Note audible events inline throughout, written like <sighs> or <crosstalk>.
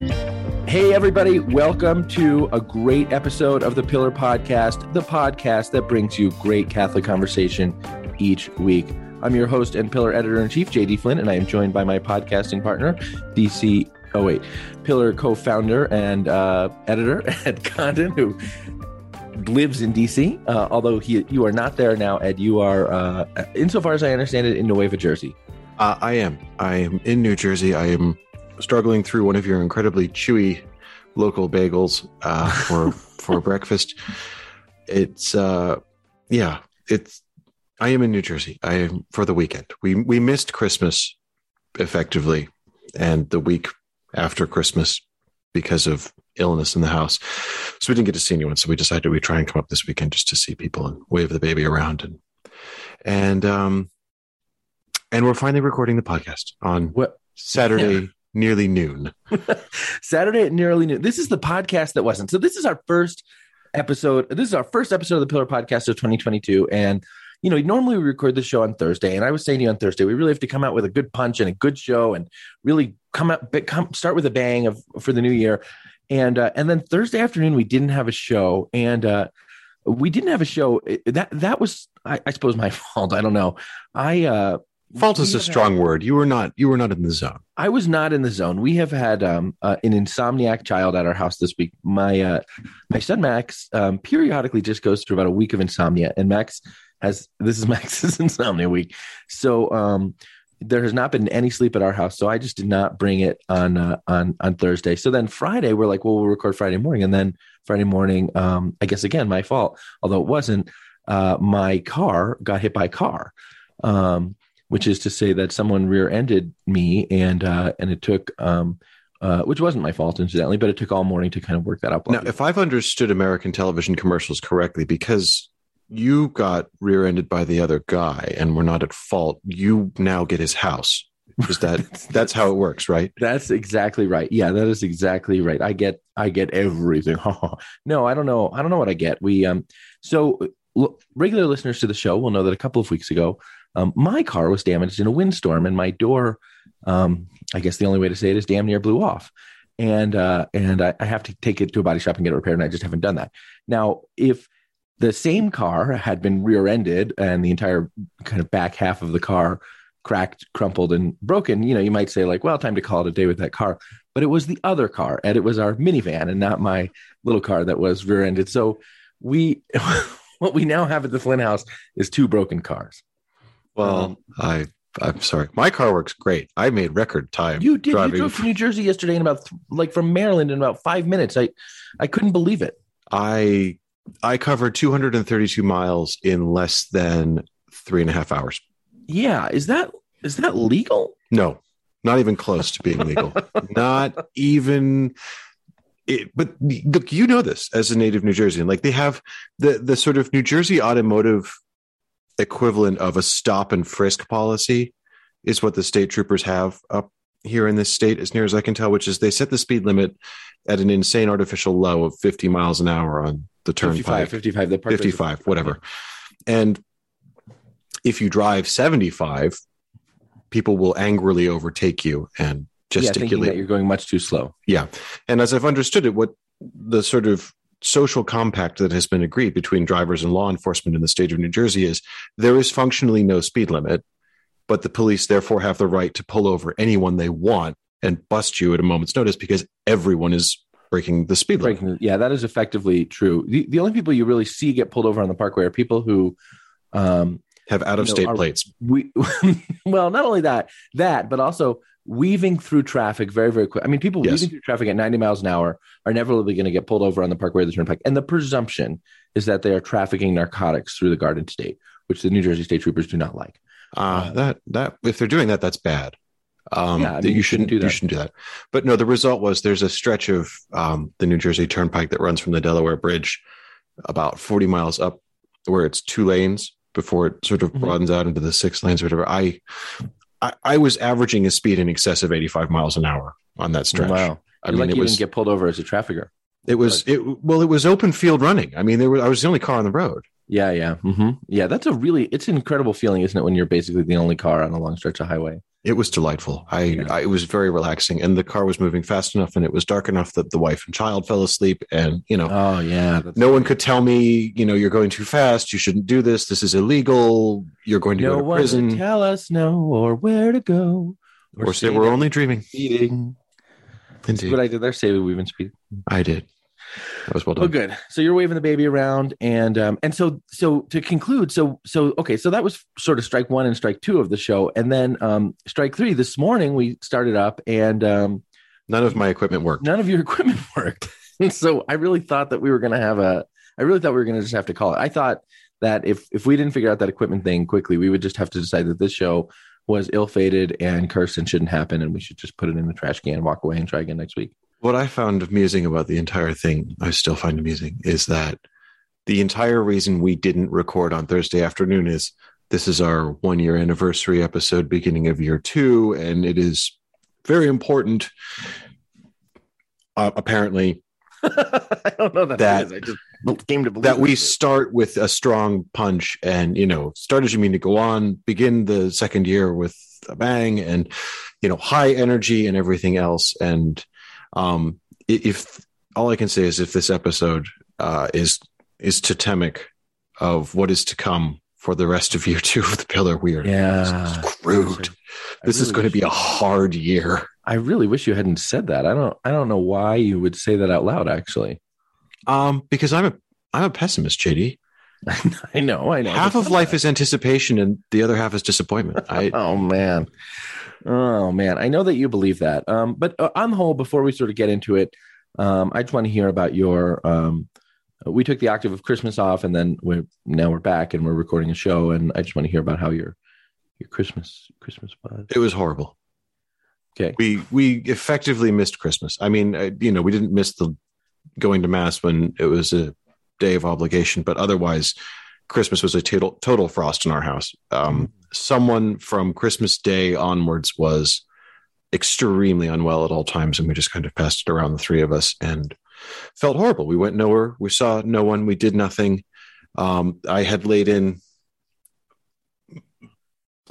Hey, everybody, welcome to a great episode of the Pillar Podcast, the podcast that brings you great Catholic conversation each week. I'm your host and Pillar editor in chief, JD Flynn, and I am joined by my podcasting partner, DC. Oh, wait, Pillar co founder and uh, editor <laughs> Ed Condon, who lives in DC, uh, although he, you are not there now, Ed. You are, uh, insofar as I understand it, in Nueva Jersey. Uh, I am. I am in New Jersey. I am struggling through one of your incredibly chewy local bagels uh, for <laughs> for breakfast. It's uh, yeah, it's. I am in New Jersey. I am for the weekend. We we missed Christmas effectively, and the week after Christmas because of illness in the house. So we didn't get to see anyone. So we decided we try and come up this weekend just to see people and wave the baby around and and um and we're finally recording the podcast on What? Saturday Yeah. Nearly noon. <laughs> Saturday at nearly noon. This is the podcast that wasn't. So this is our first episode. This is our first episode of the Pillar Podcast of 2022. And you know, normally we record the show on Thursday, and I was saying to you on Thursday, we really have to come out with a good punch and a good show, and really come out, come start with a bang of for the new year. And uh, and then Thursday afternoon we didn't have a show, and uh, we didn't have a show. That that was, I, I suppose, my <laughs> fault. I don't know. I uh, Fault is a have had- strong word. You were not you were not in the zone. I was not in the zone. We have had um, uh, an insomniac child at our house this week. My uh, my son Max um, periodically just goes through about a week of insomnia, and Max has this is <laughs> Max's insomnia week. So um, there has not been any sleep at our house. So I just did not bring it on uh, on on Thursday. So then Friday we're like, well, we'll record Friday morning, and then Friday morning, um, I guess again my fault, although it wasn't. Uh, my car got hit by a car. Um, which is to say that someone rear-ended me and uh and it took um uh which wasn't my fault incidentally but it took all morning to kind of work that out. Now, if I've understood American television commercials correctly, because you got rear-ended by the other guy and were not at fault, you now get his house. Is that <laughs> that's how it works, right? that's exactly right. Yeah that is exactly right. I get i get everything. <laughs> No i don't know i don't know what i get. We um so l- regular listeners to the show will know that a couple of weeks ago um, my car was damaged in a windstorm and my door um, i guess the only way to say it is damn near blew off. And uh, and I, I have to take it to a body shop and get it repaired and i just haven't done that. Now if the same car had been rear-ended and the entire kind of back half of the car cracked crumpled and broken you know you might say like well time to call it a day with that car. But it was the other car and it was our minivan and not my little car that was rear-ended. So we <laughs> what we now have at the flynn house is two broken cars Well, um, I I'm sorry. My car works great. I made record time. you did driving. you drove from new jersey yesterday in about th- like from maryland in about five minutes i i couldn't believe it I I covered 232 miles in less than three and a half hours. yeah is that is that legal No, not even close to being legal. <laughs> not even. It, but look, you know this as a native New Jerseyan. Like they have the the sort of New Jersey automotive equivalent of a stop and frisk policy is what the state troopers have up here in this state, as near as I can tell, which is they set the speed limit at an insane artificial low of 50 miles an hour on the 55 turnpike. 55 the 55, whatever. And if you drive 75, people will angrily overtake you and yeah, gesticulate. you're going much too slow Yeah. And as I've understood it, what the sort of social compact that has been agreed between drivers and law enforcement in the state of New Jersey is there is functionally no speed limit, but the police therefore have the right to pull over anyone they want and bust you at a moment's notice because everyone is breaking the speed limit. breaking yeah that is effectively true the, the only people you really see get pulled over on the parkway are people who um Have out of You know, state our- plates. we <laughs> well not only that that but also weaving through traffic very very quick i mean people Yes. weaving through traffic at 90 miles an hour are never really going to get pulled over on the parkway or the turnpike and the presumption is that they are trafficking narcotics through the garden state which the new jersey state troopers do not like Uh, that that if they're doing that, that's bad. Um, Yeah, I mean, you you shouldn't do You that. shouldn't do that. But no, the result was there's a stretch of um, the New Jersey Turnpike that runs from the Delaware Bridge about 40 miles up, where it's two lanes before it sort of broadens out into the six lanes or whatever. I, I I was averaging a speed in excess of 85 miles an hour on that stretch. wow I mean, like it you was didn't get pulled over as a trafficker it was it well it was open field running. I mean, there was I was the only car on the road. Yeah, yeah, hmm yeah. That's a really it's an incredible feeling, isn't it? When you're basically the only car on a long stretch of highway. It was delightful. I, Yeah. I it was very relaxing, and the car was moving fast enough, and it was dark enough that the wife and child fell asleep, and you know. Oh yeah, that's, no one could tell me, you know, you're going too fast. You shouldn't do this. This is illegal. You're going to no go to one prison. tell us no or where to go. or say we're only dreaming. speeding. Indeed, what I did there? Say we've been speeding. I did. That was well done. Oh, good. So you're waving the baby around, and um, and so so to conclude, so so okay, so that was sort of strike one and strike two of the show, and then um, strike three. This morning we started up, and um, None of my equipment worked. none of your <laughs> equipment worked. So I really thought that we were going to have a. I really thought we were going to just have to call it. I thought that if if we didn't figure out that equipment thing quickly, we would just have to decide that this show was ill fated and cursed and shouldn't happen, and we should just put it in the trash can, walk away, and try again next week. What I found amusing about the entire thing, I still find amusing, is that the entire reason we didn't record on Thursday afternoon is this is our one year anniversary episode, beginning of year two, and it is very important. Uh, apparently, <laughs> I don't know that, That- I just came to believe that we it. start with a strong punch and you know start as you mean to go on begin the second year with a bang and you know high energy and everything else and um if all i can say is if this episode uh is is totemic of what is to come for the rest of year <laughs> two of the pillar we are Yeah. screwed I this is going to be a hard year I really wish you hadn't said that. I don't. I don't know why you would say that out loud. Actually, um because i'm a i'm a pessimist jd <laughs> I know. I know. half of life is anticipation and the other half is disappointment i <laughs> Oh man. Oh man. I know that you believe that. Um, but uh, on the whole, before we sort of get into it, um, I just want to hear about your. Um, we took the octave of Christmas off, and then we're now we're back and we're recording a show, and I just want to hear about how your your Christmas Christmas was. It was horrible. Okay. We we effectively missed Christmas. I mean, uh, you know, we didn't miss the going to mass when it was a day of obligation, but otherwise, Christmas was a total total frost in our house. Um, someone from Christmas Day onwards was extremely unwell at all times, and we just kind of passed it around the three of us and felt horrible. We went nowhere. We saw no one. We did nothing. Um, I had laid in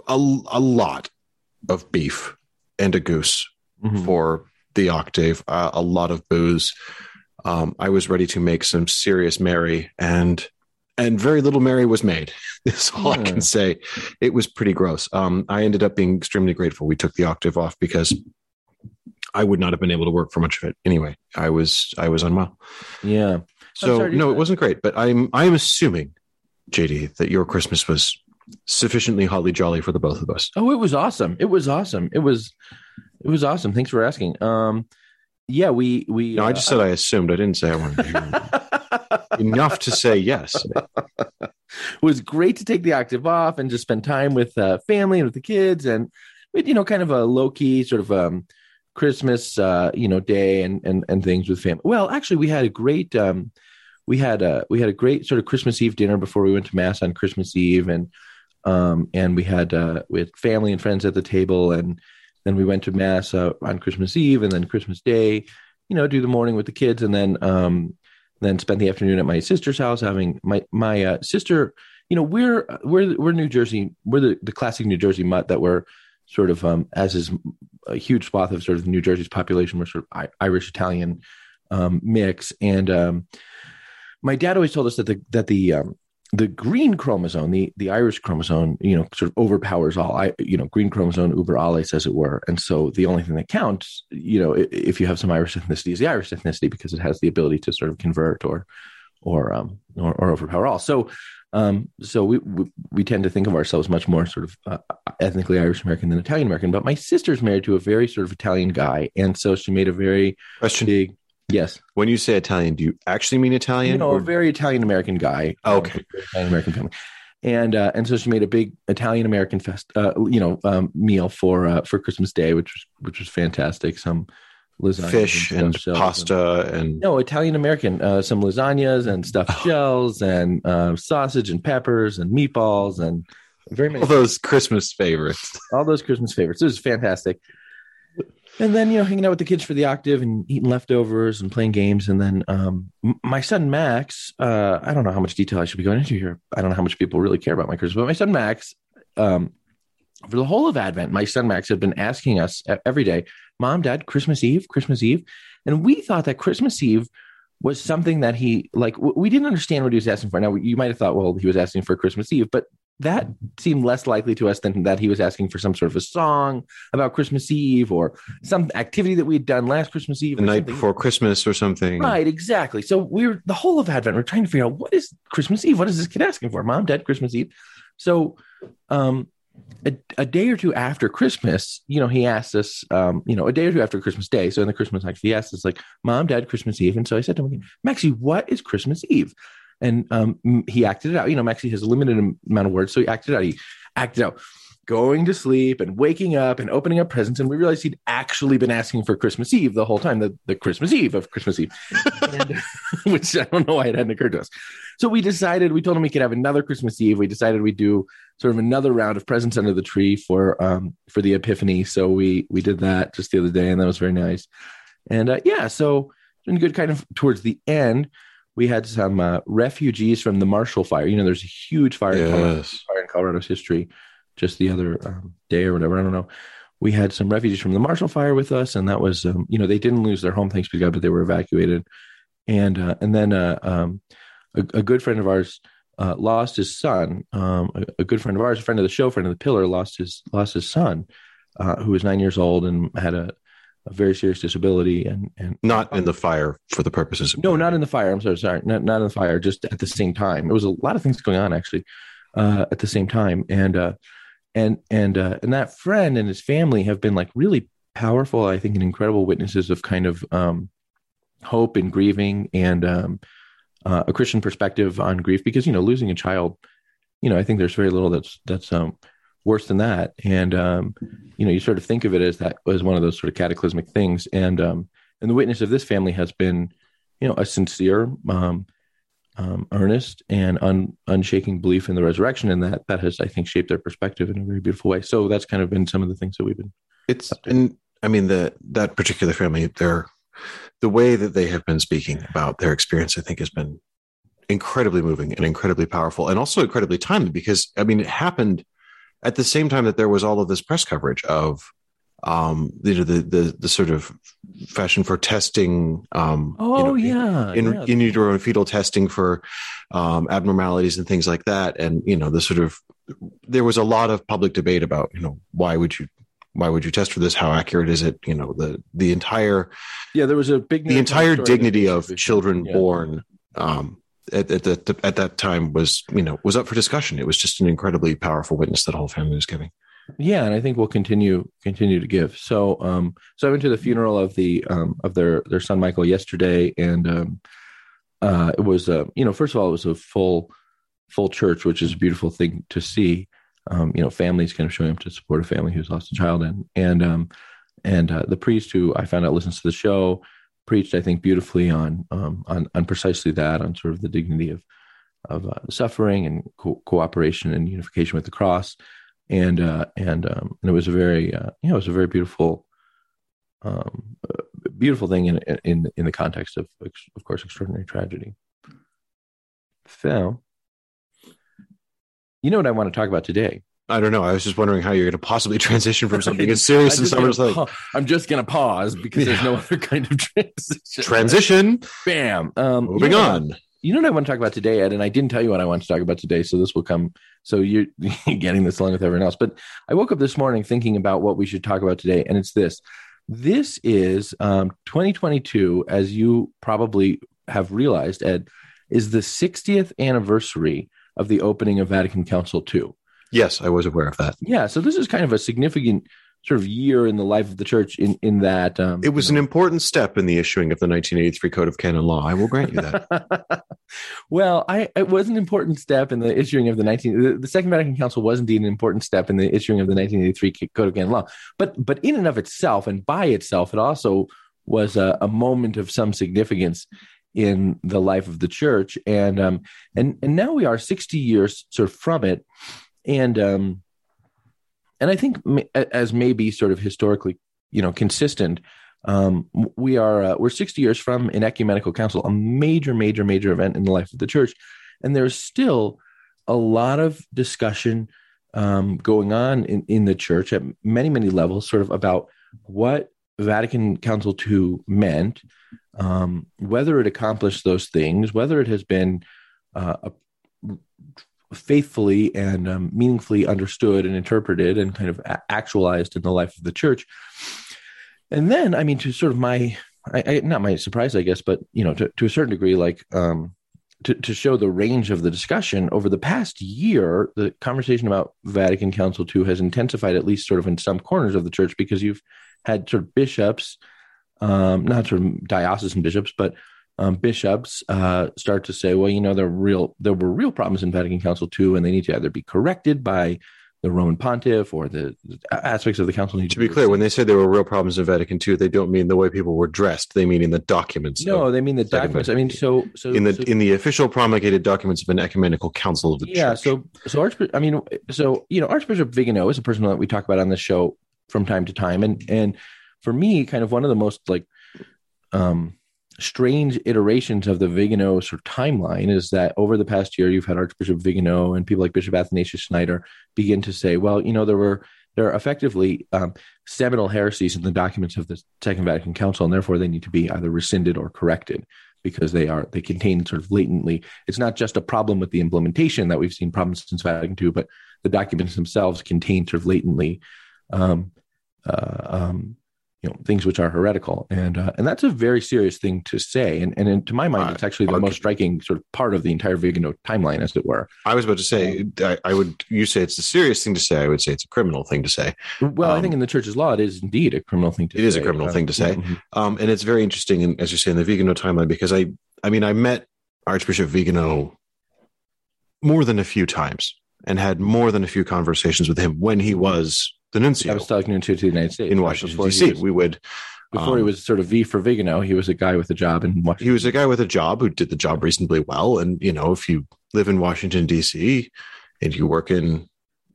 a, a lot of beef and a goose Mhm. for the octave, uh, a lot of booze. Um, I was ready to make some serious merry, and and very little merry was made. <laughs> Is all I can say. It was pretty gross. Um, I ended up being extremely grateful we took the octave off because I would not have been able to work for much of it anyway. I was I was unwell, Yeah. so no, it wasn't great. But I'm I'm assuming, JD, that your Christmas was sufficiently holly jolly for the both of us. Oh, it was awesome. It was awesome. It was it was awesome. Thanks for asking. Um yeah, we we No, I uh, just said I assumed. I didn't say I wanted to hear <laughs> enough to say yes. it was great to take the octave off and just spend time with uh, family and with the kids and with, you know kind of a low key sort of um Christmas uh you know day and and and things with family. Well, actually we had a great um we had a we had a great sort of Christmas Eve dinner before we went to mass on Christmas Eve and um and we had uh had family and friends at the table and then we went to mass uh, on Christmas Eve and then Christmas Day, you know, do the morning with the kids and then um then spent the afternoon at my sister's house having my my uh, sister you know we're we're we're New Jersey we're the, the classic New Jersey mutt that we're sort of um as is a huge swath of sort of New Jersey's population we're sort of Irish Italian um mix. And um my dad always told us that the that the um the green chromosome the the Irish chromosome you know sort of overpowers all I you know green chromosome uber alles as it were. And so the only thing that counts you know if you have some Irish ethnicity is the Irish ethnicity because it has the ability to sort of convert or or um or, or overpower all. So um so we, we we tend to think of ourselves much more sort of uh, ethnically irish american than italian american. But my sister's married to a very sort of italian guy. And so she made a very Question: big yes When you say Italian, do you actually mean Italian? you know or- a very italian american guy Okay. italian american family and uh, and so she made a big Italian American fest, uh, you know, um, meal for uh, for Christmas Day, which was which was fantastic. Some lasagna, fish and shells pasta and no, Italian American. Uh, some lasagnas and stuffed Oh. shells and uh, sausage and peppers and meatballs and very many all those Christmas favorites. all those Christmas favorites. It was fantastic. And then you know hanging out with the kids for the octave and eating leftovers and playing games. And then um, my son max uh, i don't know how much detail i should be going into here. I don't know how much people really care about my christmas but my son max um, for the whole of advent my son max had been asking us every day mom dad christmas eve christmas eve? And we thought that christmas eve was something that he like we didn't understand what he was asking for. Now you might have thought well he was asking for christmas eve but that seemed less likely to us than that he was asking for some sort of a song about Christmas Eve or some activity that we had done last Christmas Eve. The night something. before Christmas or something. Right, exactly. So we were the whole of Advent, we we're trying to figure out what is Christmas Eve? What is this kid asking for? Mom, dad, Christmas Eve. So um a, a, day or two after Christmas, you know, he asked us, um, you know, a day or two after Christmas Day. So in the Christmas night, he asked us, like, Mom, Dad, Christmas Eve. And so I said to him, Maxie, what is Christmas Eve? And um, he acted it out. You know, Maxie has a limited amount of words, so he acted out. He acted out going to sleep and waking up and opening up presents. And we realized he'd actually been asking for Christmas Eve the whole time, the, the Christmas Eve of Christmas Eve, and, <laughs> which I don't know why it hadn't occurred to us. So we decided, we told him we could have another Christmas Eve. We decided we'd do sort of another round of presents under the tree for um, for the Epiphany. So we we did that just the other day, and that was very nice. And uh, yeah, so been good kind of towards the end we had some uh, refugees from the Marshall Fire. You know, there's a huge fire, yes. in, Colorado, fire in Colorado's history. Just the other um, day or whatever, I don't know. We had some refugees from the Marshall Fire with us, and that was, um, you know, they didn't lose their home, thanks be God, but they were evacuated. And uh, and then uh, um, a, a, good friend of ours uh, lost his son. Um, a, a, good friend of ours, a friend of the show, friend of the pillar, lost his lost his son, uh, who was nine years old and had a a very serious disability and and not in the fire for the purposes of no not in the fire. I'm sorry sorry. Not, not in the fire just at the same time. There was a lot of things going on actually uh, at the same time. And uh, and and uh, and that friend and his family have been like really powerful i think and incredible witnesses of kind of um, hope and grieving and um, uh, a christian perspective on grief because you know losing a child you know i think there's very little that's that's um worse than that. And um, you know, you sort of think of it as that as one of those sort of cataclysmic things. And um, and the witness of this family has been, you know, a sincere, um, um, earnest, and un, unshaking belief in the resurrection, and that that has, I think, shaped their perspective in a very beautiful way. So that's kind of been some of the things that we've been. It's and I mean the that particular family, their the way that they have been speaking about their experience, I think, has been incredibly moving and incredibly powerful, and also incredibly timely because I mean, it happened at the same time that there was all of this press coverage of um the the the, the sort of fashion for testing um oh you know, yeah in, yeah. in utero and fetal testing for um abnormalities and things like that and you know the sort of there was a lot of public debate about you know why would you why would you test for this how accurate is it you know the the entire yeah there was a big the entire dignity of children yeah. born um at, at, at that time was you know was up for discussion. It was just an incredibly powerful witness that whole family was giving. Yeah, and I think we'll continue continue to give. So, um, so I went to the funeral of the um, of their their son Michael yesterday, and um, uh, it was uh, you know first of all it was a full full church, which is a beautiful thing to see. Um, you know, families kind of showing up to support a family who's lost a child, and and um, and uh, the priest who I found out listens to the show preached, I think, beautifully on um, on on precisely that, on sort of the dignity of of uh, suffering and co- cooperation and unification with the cross, and uh, and um, and it was a very uh, you know it was a very beautiful um, uh, beautiful thing in in in the context of of course extraordinary tragedy. Phil, you know what I want to talk about today? I don't know. I was just wondering how you're going to possibly <laughs> transition from <laughs> something as serious as summer's like. Pa- I'm just going to pause because yeah. there's no other kind of <laughs> transition. Transition. Bam. Um, Moving you know on. you know what I want to talk about today, Ed? And I didn't tell you what I want to talk about today, so this will come. So you're getting this along with everyone else. But I woke up this morning thinking about what we should talk about today, and it's this. This is um, 2022, as you probably have realized, Ed, is the 60th anniversary of the opening of Vatican Council II. Yes, I was aware of that. Yeah, so this is kind of a significant sort of year in the life of the church in in that um, it was you know, an important step in the issuing of the 1983 code of canon law. I will grant you that. <laughs> Well i it was an important step in the issuing of the 19 the, the, second vatican council was indeed an important step in the issuing of the 1983 code of canon law. But but in and of itself and by itself it also was a, a moment of some significance in the life of the church. And um and and now we are 60 years sort of from it and um, and I think as maybe sort of historically you know consistent. Um, we are uh, we're 60 years from an ecumenical council, a major, major, major event in the life of the church, and there's still a lot of discussion um, going on in, in the church at many, many levels, sort of about what Vatican Council II meant, um, whether it accomplished those things, whether it has been uh, faithfully and um, meaningfully understood and interpreted and kind of a- actualized in the life of the church. And then, I mean, to sort of my, I, I, not my surprise, I guess, but you know, to, to a certain degree, like um, to, to show the range of the discussion over the past year, the conversation about Vatican Council II has intensified, at least sort of in some corners of the church, because you've had sort of bishops, um, not sort of diocesan bishops, but um, bishops uh, start to say, well, you know, there real there were real problems in Vatican Council II, and they need to either be corrected by the Roman Pontiff or the aspects of the council need to, to be, be clear. When they say there were real problems in Vatican II, they don't mean the way people were dressed. They mean in the documents. No, they mean the documents. I mean, so so in the so, in the official promulgated documents of an ecumenical council of the church. yeah, church. so so Archbishop. I mean, so you know, Archbishop Vigano is a person that we talk about on the show from time to time, and and for me, kind of one of the most like um strange iterations of the Vigano sort of timeline is that over the past year, you've had Archbishop Vigano and people like Bishop Athanasius Schneider begin to say, well, you know, there were there are effectively um, seminal heresies in the documents of the Second Vatican Council, and therefore they need to be either rescinded or corrected because they are they contain sort of latently. It's not just a problem with the implementation that we've seen problems since Vatican II, but the documents themselves contain sort of latently um, uh, um, you know things which are heretical and uh, and that's a very serious thing to say and and to my mind it's actually the okay. most striking sort of part of the entire Vigano timeline as it were i was about to say I, I, would you say it's a serious thing to say i would say it's a criminal thing to say well um, i think in the church's law it is indeed a criminal thing to It say. is a criminal uh, thing to say mm-hmm. um, and it's very interesting and as you say in the Vigano timeline because i i mean i met archbishop Vigano more than a few times and had more than a few conversations with him when he was the nuncio. I Apostolic nuncio to the United States in Washington D.C. We would before um, he was sort of V for Vigano, he was a guy with a job in Washington. He was a guy with a job who did the job reasonably well. And you know, if you live in Washington D.C. and you work in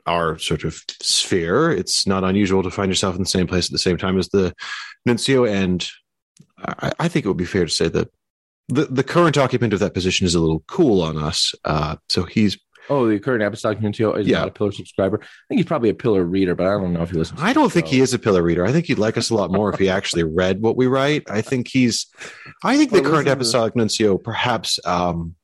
our sort of sphere, it's not unusual to find yourself in the same place at the same time as the nuncio. And I, I think it would be fair to say that the, the current occupant of that position is a little cool on us. Uh, so he's Oh, the current apostolic nuncio is yeah. not a pillar subscriber. I think he's probably a pillar reader, but I don't know if he listens. I don't think he is a pillar reader. I think he'd like us a lot more if he <laughs> actually read what we write. I think he's. I think well, the current apostolic nuncio perhaps um,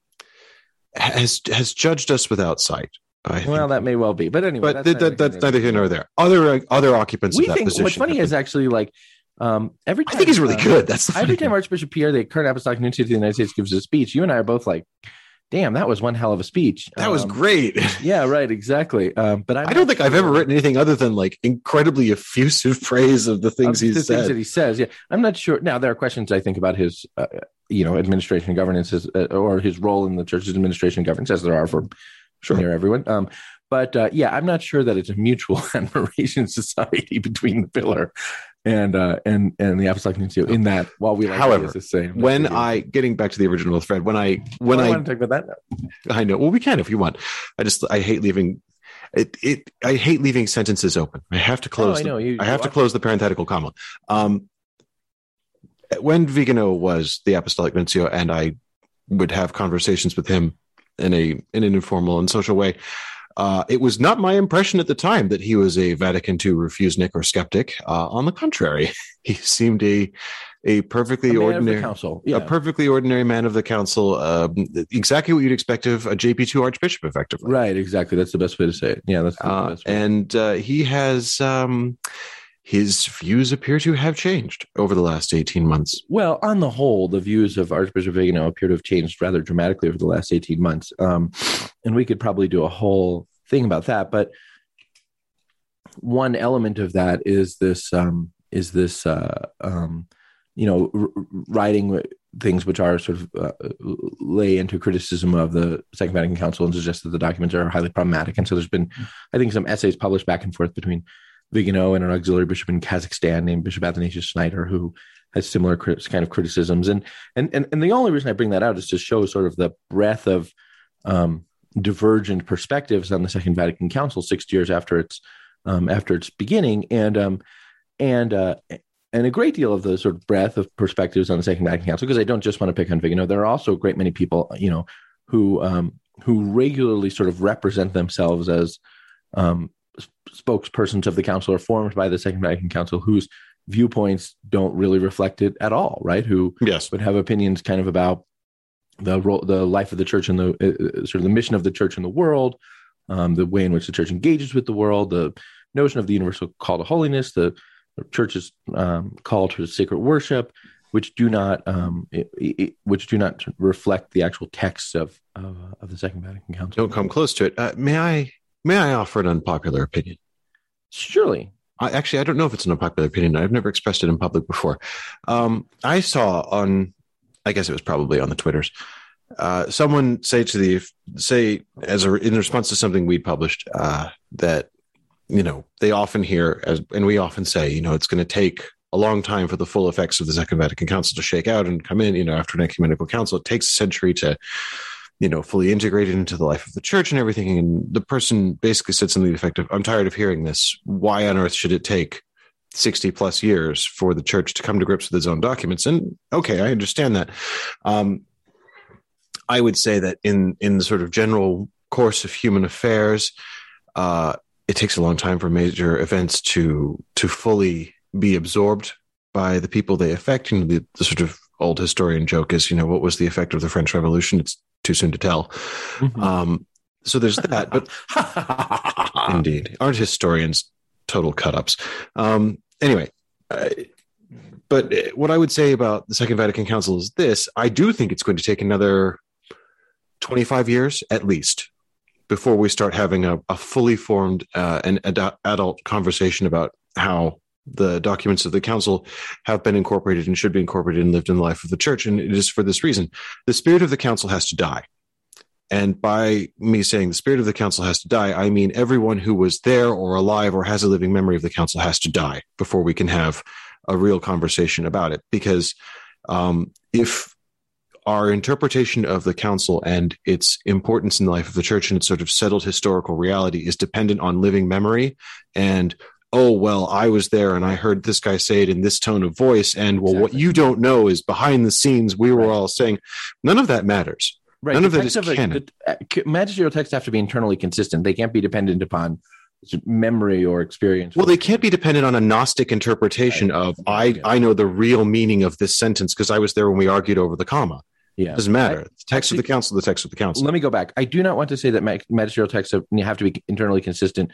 has has judged us without sight. I well, think. that may well be, but anyway, but that's, that, that's neither here nor there. Other other occupants we of that think, position. What's funny is actually like um, every time I think he's really uh, good. That's the every time Archbishop Pierre, the current apostolic nuncio to the United States, gives a speech. You and I are both like, damn, that was one hell of a speech. That um, was great. yeah, right, exactly. Um, but I'm I do not think sure. I've ever written anything other than like incredibly effusive <laughs> praise of the things he said. Things that he says. Yeah, I'm not sure. Now there are questions I think about his, uh, you know, administration governance, his, uh, or his role in the church's administration governance, as there are for sure near everyone. Um, but uh, yeah, I'm not sure that it's a mutual <laughs> admiration society between the pillar and uh, and and the apostolic nuncio in that while we like however the same when i getting back to the original thread when i when I, I, want to talk about that now. i know. Well we can if you want. I just i hate leaving it, it i hate leaving sentences open. I have to close oh, I, know. You, I have to close the parenthetical comma. Um when Vigano was the apostolic nuncio and i would have conversations with him in a in an informal and social way uh, it was not my impression at the time that he was a Vatican II refusenik or skeptic. Uh, on the contrary, <laughs> he seemed a a perfectly a ordinary council, yeah. a perfectly ordinary man of the council. Uh, exactly what you'd expect of a JP two archbishop, effectively. Right, exactly. That's the best way to say it. Yeah, that's the uh, best way. and uh, he has. Um, his views appear to have changed over the last 18 months. Well, on the whole, the views of Archbishop Vigano appear to have changed rather dramatically over the last 18 months. Um, and we could probably do a whole thing about that. But one element of that is this um, is this uh, um, you know r- writing things which are sort of uh, lay into criticism of the Second Vatican Council and suggest that the documents are highly problematic. And so there's been, I think, some essays published back and forth between Vigano and an auxiliary bishop in Kazakhstan named Bishop Athanasius Schneider, who has similar kind of criticisms. And, and and and the only reason I bring that out is to show sort of the breadth of um, divergent perspectives on the Second Vatican Council, 60 years after its um, after its beginning, and um, and uh, and a great deal of the sort of breadth of perspectives on the Second Vatican Council, because I don't just want to pick on Vigano. There are also a great many people, you know, who um, who regularly sort of represent themselves as um, spokespersons of the council are formed by the Second Vatican Council, whose viewpoints don't really reflect it at all, right? Who yes. would have opinions kind of about the role, the life of the church and the uh, sort of the mission of the church in the world, um, the way in which the church engages with the world, the notion of the universal call to holiness, the, the church's um, call to sacred worship, which do not um, it, it, which do not reflect the actual texts of of, of the Second Vatican Council. Don't come close to it. Uh, may I may I offer an unpopular opinion? Surely. I, actually, I don't know if it's an unpopular opinion. I've never expressed it in public before. Um, I saw on, I guess it was probably on the Twitters, uh, someone say to the say as a in response to something we published uh, that you know they often hear as and we often say you know it's going to take a long time for the full effects of the Second Vatican Council to shake out and come in. You know, after an ecumenical council, it takes a century to you know, fully integrated into the life of the church and everything. And the person basically said something effective. I'm tired of hearing this. Why on earth should it take 60 plus years for the church to come to grips with its own documents? And okay, I understand that. Um, I would say that in in the sort of general course of human affairs, uh, it takes a long time for major events to to fully be absorbed by the people they affect. Know, the, the sort of old historian joke is, you know, what was the effect of the French Revolution? It's too soon to tell. Mm-hmm. Um, so there's that. But <laughs> indeed, aren't historians total cut ups? Um, anyway, uh, but what I would say about the Second Vatican Council is this I do think it's going to take another 25 years at least before we start having a, a fully formed uh, and ad- adult conversation about how the documents of the council have been incorporated and should be incorporated and lived in the life of the church. And it is for this reason. The spirit of the council has to die. And by me saying the spirit of the council has to die, I mean everyone who was there or alive or has a living memory of the council has to die before we can have a real conversation about it. Because um, if our interpretation of the council and its importance in the life of the church and its sort of settled historical reality is dependent on living memory and oh well i was there and i heard this guy say it in this tone of voice and well exactly. what you don't know is behind the scenes we were right. all saying none of that matters right. none the of that is of canon. The, uh, magisterial texts have to be internally consistent they can't be dependent upon memory or experience well they can't be dependent on a gnostic interpretation right. of i i know the real meaning of this sentence because i was there when we argued over the comma yeah, it doesn't matter. I, the text actually, of the council, the text of the council. Let me go back. I do not want to say that magisterial texts have, have to be internally consistent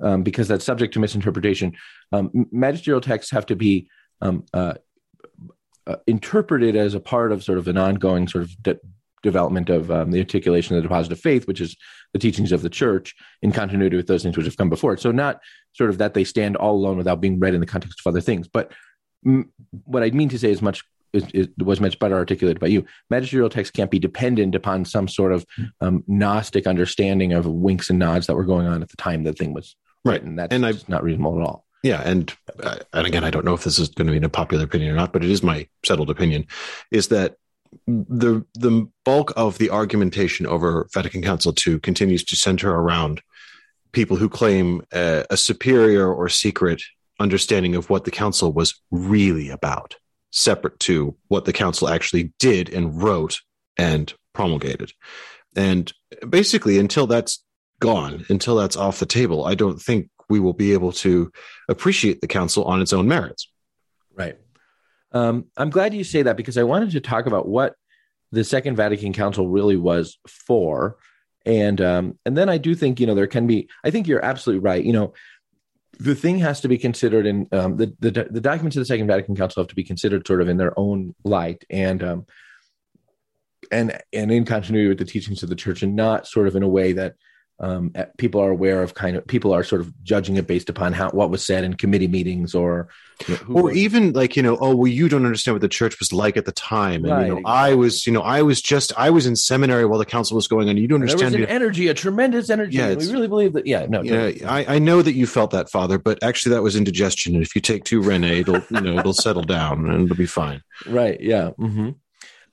um, because that's subject to misinterpretation. Um, magisterial texts have to be um, uh, uh, interpreted as a part of sort of an ongoing sort of de- development of um, the articulation of the deposit of faith, which is the teachings of the church in continuity with those things which have come before it. So not sort of that they stand all alone without being read in the context of other things, but m- what I mean to say is much is, was much better articulated by you. Magisterial text can't be dependent upon some sort of um, Gnostic understanding of winks and nods that were going on at the time the thing was right. And that's and I, not reasonable at all. Yeah. And uh, and again i don't know if this is going to be a popular opinion or not but it is my settled opinion is that the the bulk of the argumentation over vatican council 2 continues to center around people who claim a, a superior or secret understanding of what the council was really about separate to what the council actually did and wrote and promulgated. And basically until that's gone until that's off the table, I don't think we will be able to appreciate the council on its own merits. Right. Um, I'm glad you say that because I wanted to talk about what the Second Vatican Council really was for, and um, and then I do think you know there can be. I think you're absolutely right. You know, the thing has to be considered in um, the, the the documents of the Second Vatican Council have to be considered sort of in their own light and um, and and in continuity with the teachings of the Church, and not sort of in a way that um, people are aware of kind of people are sort of judging it based upon how what was said in committee meetings or you know, or even like you know oh well you don't understand what the church was like at the time. And right, you know exactly. I was you know I was just I was in seminary while the council was going on. You don't understand there was an energy a tremendous energy. Yeah, we really believe that yeah no yeah I, I know that you felt that father but actually that was indigestion. And if you take two Rennie it'll you know it'll settle down and it'll be fine. Right yeah mm-hmm.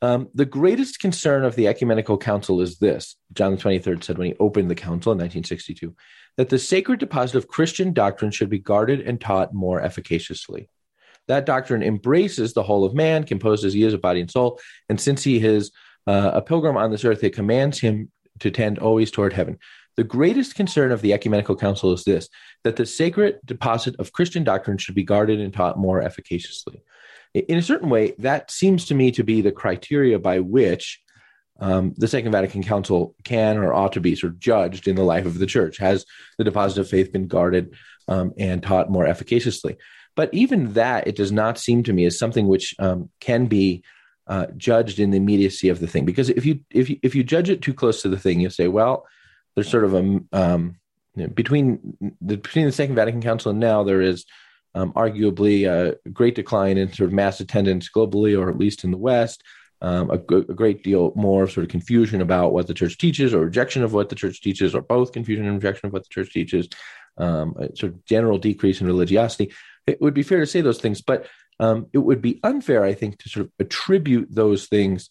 Um, the greatest concern of the ecumenical council is this John 23rd said when he opened the council in 1962 that the sacred deposit of Christian doctrine should be guarded and taught more efficaciously. That doctrine embraces the whole of man, composed as he is of body and soul. And since he is uh, a pilgrim on this earth, it commands him to tend always toward heaven. The greatest concern of the ecumenical council is this that the sacred deposit of Christian doctrine should be guarded and taught more efficaciously in a certain way, that seems to me to be the criteria by which um, the Second Vatican Council can or ought to be sort of judged in the life of the church. Has the deposit of faith been guarded um, and taught more efficaciously? But even that, it does not seem to me as something which um, can be uh, judged in the immediacy of the thing. Because if you if you if you judge it too close to the thing, you say, well, there's sort of a um, you know, between the between the Second Vatican Council and now there is um, arguably a great decline in sort of mass attendance globally, or at least in the West. Um, great deal more sort of confusion about what the church teaches, or rejection of what the church teaches, or both confusion and rejection of what the church teaches. Um, a sort of general decrease in religiosity. It would be fair to say those things, but um, it would be unfair, I think, to sort of attribute those things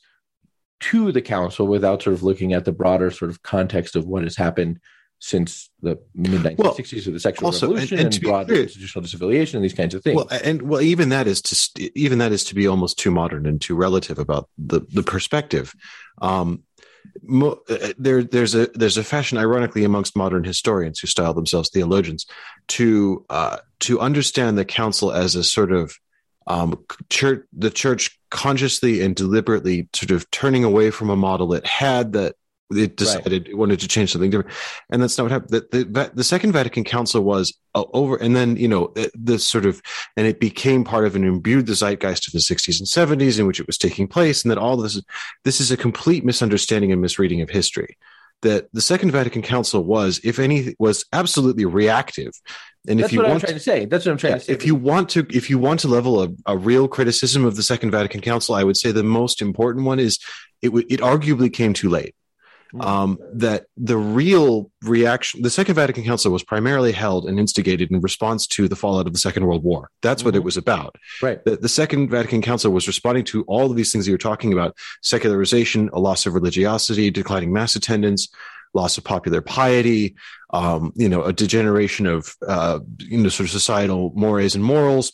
to the council without sort of looking at the broader sort of context of what has happened since the mid 1960s well, with the sexual also, revolution and, and, and broad clear, institutional disaffiliation and these kinds of things. Well, and well, even that is to even that is to be almost too modern and too relative about the the perspective. Um, mo, uh, there, there's a there's a fashion, ironically, amongst modern historians who style themselves theologians, to uh, to understand the council as a sort of um, church, the church consciously and deliberately sort of turning away from a model it had that it decided right. it wanted to change something different, and that's not what happened. The, the, the Second Vatican Council was uh, over, and then you know this sort of, and it became part of and imbued the zeitgeist of the 60s and 70s in which it was taking place, and that all this this is a complete misunderstanding and misreading of history. That the Second Vatican Council was, if any, was absolutely reactive. And That's if you what want, I'm trying to say. That's what I'm trying yeah, to say. If you want to, if you want to level a, a real criticism of the Second Vatican Council, I would say the most important one is it. It arguably came too late. Um, that the real reaction, the Second Vatican Council was primarily held and instigated in response to the fallout of the Second World War. That's mm-hmm. what it mm-hmm. was about. Right. The, the, Second Vatican Council was responding to all of these things that you're talking about secularization, a loss of religiosity, declining mass attendance, loss of popular piety, um, you know, a degeneration of, uh, you know, sort of societal mores and morals,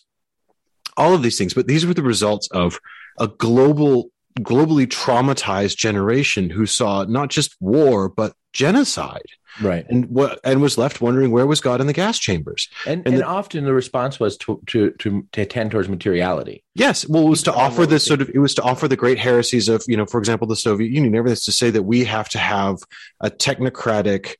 all of these things. But these were the results of a global globally traumatized generation who saw not just war but genocide. Right. And what and was left wondering where was god in the gas chambers. And and, and the, often the response was to, to to to tend towards materiality. Yes. Well it was to offer this sort of it was to offer the great heresies of you know for example the soviet union. Everything to say that we have to have a technocratic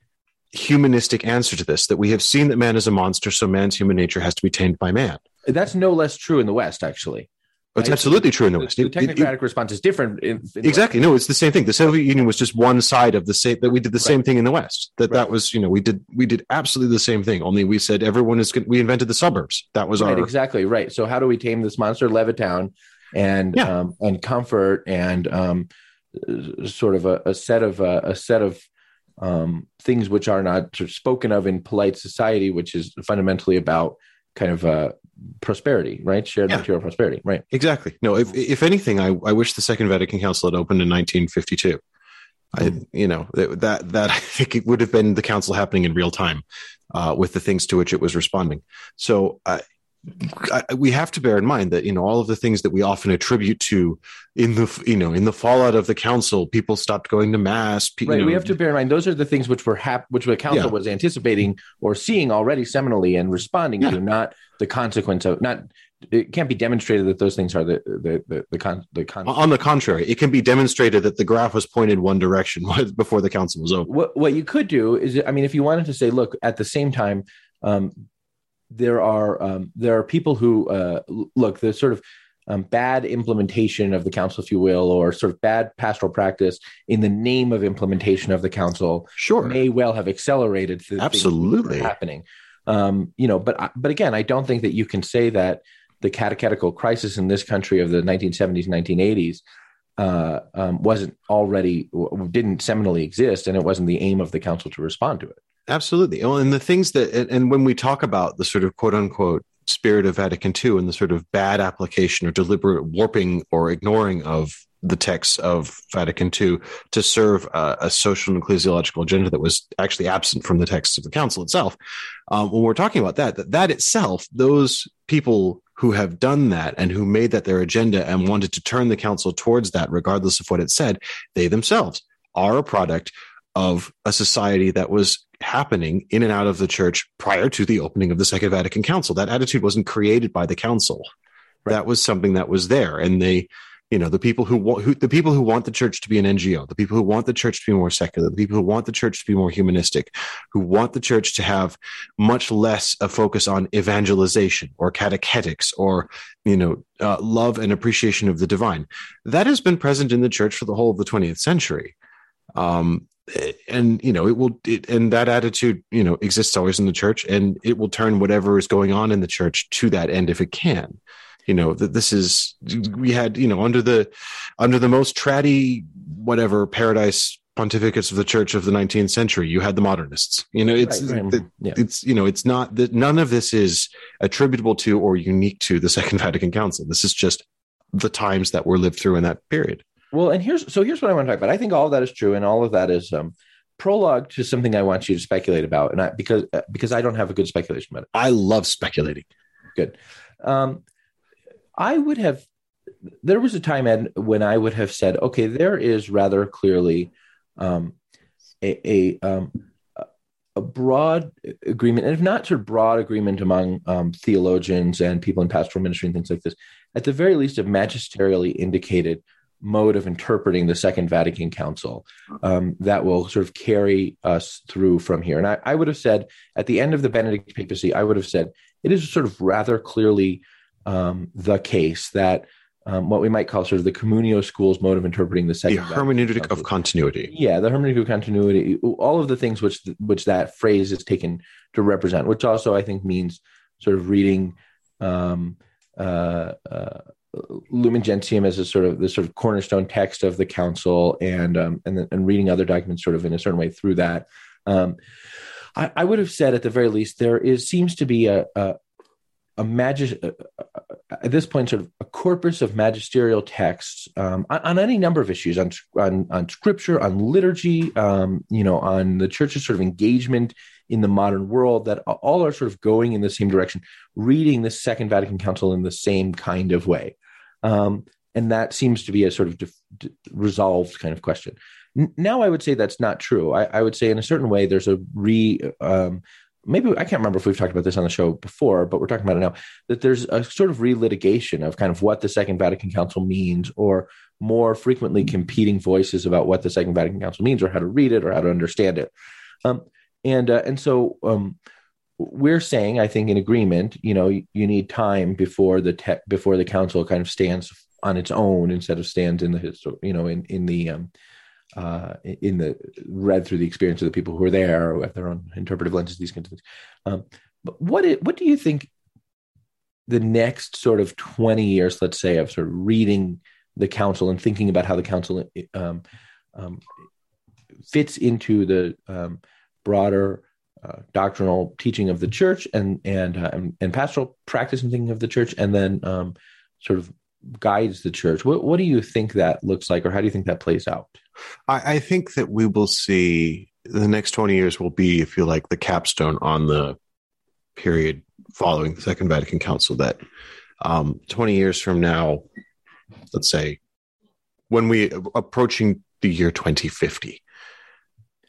humanistic answer to this that we have seen that man is a monster so man's human nature has to be tamed by man. That's no less true in the west actually it's absolutely true in the, West. The, technocratic it, it, response is different. In, in exactly. No, it's the same thing. The Soviet Union was just one side of the same. That we did the right. same thing in the West. That right. that was you know we did we did absolutely the same thing. Only we said everyone is. We invented the suburbs. That was right, our exactly right. So how do we tame this monster, Levittown, and yeah. um, and comfort and um, sort of a, a set of uh, a set of um, things which are not sort of spoken of in polite society, which is fundamentally about kind of uh, prosperity, right? Shared yeah. material prosperity, right? Exactly. No, if if anything, I, I wish the Second Vatican Council had opened in 1952. I, mm. you know, that that <laughs> I think it would have been the council happening in real time uh, with the things to which it was responding. So uh, I, we have to bear in mind that you know all of the things that we often attribute to in the you know in the fallout of the council, people stopped going to mass. Right. Know, we have to bear in mind those are the things which were hap- which the council yeah. was anticipating or seeing already seminally and responding yeah. to, not the consequence of not. It can't be demonstrated that those things are the the the, the con the con. On the contrary, it can be demonstrated that the graph was pointed one direction <laughs> before the council was over. What what you could do is, I mean, if you wanted to say, look, at the same time, um, there are um, there are people who uh, look the sort of um, bad implementation of the council, if you will, or sort of bad pastoral practice in the name of implementation of the council, sure, may well have accelerated the absolutely happening. Um, you know, but but again, I don't think that you can say that the catechetical crisis in this country of the 1970s, 1980s uh, um, wasn't already didn't seminally exist, and it wasn't the aim of the council to respond to it. Absolutely. Well, and the things that, and when we talk about the sort of quote unquote spirit of Vatican II and the sort of bad application or deliberate warping or ignoring of the texts of Vatican II to serve a, a, social and ecclesiological agenda that was actually absent from the texts of the council itself. Um, when we're talking about that, that, that itself, those people who have done that and who made that their agenda and wanted to turn the council towards that, regardless of what it said, they themselves are a product of a society that was happening in and out of the church prior to the opening of the Second Vatican Council. That attitude wasn't created by the council. Right. That was something that was there, and they you know the people who want who, the people who want the church to be an ngo the people who want the church to be more secular the people who want the church to be more humanistic who want the church to have much less a focus on evangelization or catechetics or you know uh, love and appreciation of the divine that has been present in the church for the whole of the 20th century um, and you know it will it, and that attitude you know exists always in the church and it will turn whatever is going on in the church to that end if it can you know that this is we had you know under the under the most tratty whatever paradise pontificates of the church of the 19th century you had the modernists you know it's right, right. yeah. it's you know it's not that none of this is attributable to or unique to the <laughs> second vatican council this is just the times that were lived through in that period well and here's so here's what i want to talk about. I think all of that is true and all of that is um prologue to something i want you to speculate about and i because uh, because i don't have a good speculation about it. I love speculating. Good. Um I would have, there was a time Ed, when I would have said, okay, there is rather clearly um, a, a, um, a, broad agreement, and if not sort of broad agreement among um, theologians and people in pastoral ministry and things like this, at the very least, a magisterially indicated mode of interpreting the Second Vatican Council um, that will sort of carry us through from here. And I, I, would have said at the end of the Benedict papacy, I would have said it is sort of rather clearly um, the case that um, what we might call sort of the communio school's mode of interpreting the second the hermeneutic of continuity. Yeah, the hermeneutic of continuity. All of the things which which that phrase is taken to represent, which also I think means sort of reading um, uh, uh, Lumen Gentium as a sort of the sort of cornerstone text of the council, and um, and and reading other documents sort of in a certain way through that. Um, I, I, would have said at the very least there is seems to be a, a, a magis- at this point sort of a corpus of magisterial texts um, on, on, any number of issues on on, on scripture on liturgy um, you know on the church's sort of engagement in the modern world that all are sort of going in the same direction reading the second vatican council in the same kind of way um, and that seems to be a sort of resolved kind of question now i would say that's not true I, I, would say in a certain way there's a re um, maybe I can't remember if we've talked about this on the show before, but we're talking about it now. That there's a sort of relitigation of kind of what the Second Vatican Council means, or more frequently competing voices about what the Second Vatican Council means, or how to read it, or how to understand it. Um, and uh, and so um, we're saying, I think, in agreement, you know, you, need time before the te- before the council kind of stands on its own instead of stands in the history, you know, in in the um, uh, in the read through the experience of the people who are there or have their own interpretive lenses, these kinds of things. Um, but what what do you think the next sort of twenty years, let's say, of sort of reading the council and thinking about how the council um, um, fits into the um, broader uh, doctrinal teaching of the church and and, uh, and, pastoral practice and thinking of the church, and then um, sort of guides the church. What what do you think that looks like, or how do you think that plays out? I, I think that we will see the next 20 years will be, if you like, the capstone on the period following the Second Vatican Council. That um, 20 years from now, let's say, when we approaching the year 2050,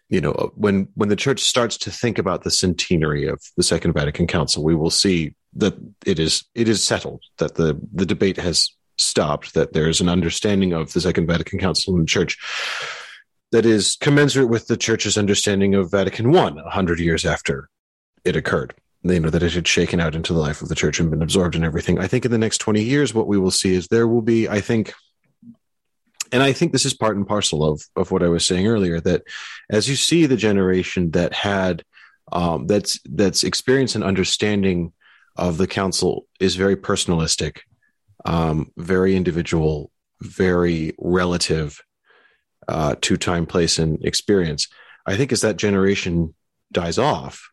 you know, when when the church starts to think about the centenary of the Second Vatican Council, we will see that it is it is settled that the the debate has stopped, that there's an understanding of the Second Vatican Council and the Church that is commensurate with the Church's understanding of Vatican a hundred years after it occurred. You know that it had shaken out into the life of the Church and been absorbed in everything. I think in the next twenty years, what we will see is there will be, I think, and I think this is part and parcel of of what I was saying earlier. That as you see the generation that had um, that's that's experience and understanding of the council is very personalistic um, very individual, very relative uh, to time, place, and experience. I think as that generation dies off,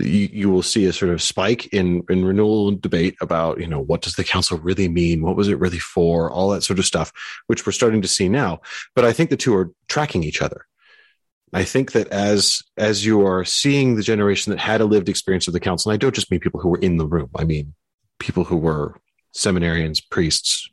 you, you will see a sort of spike in in renewal debate about you know what does the council really mean? What was it really for? All that sort of stuff which we're starting to see now. But i think the two are tracking each other. I think that as as you are seeing the generation that had a lived experience of the council and i don't just mean people who were in the room i mean people who were seminarians priests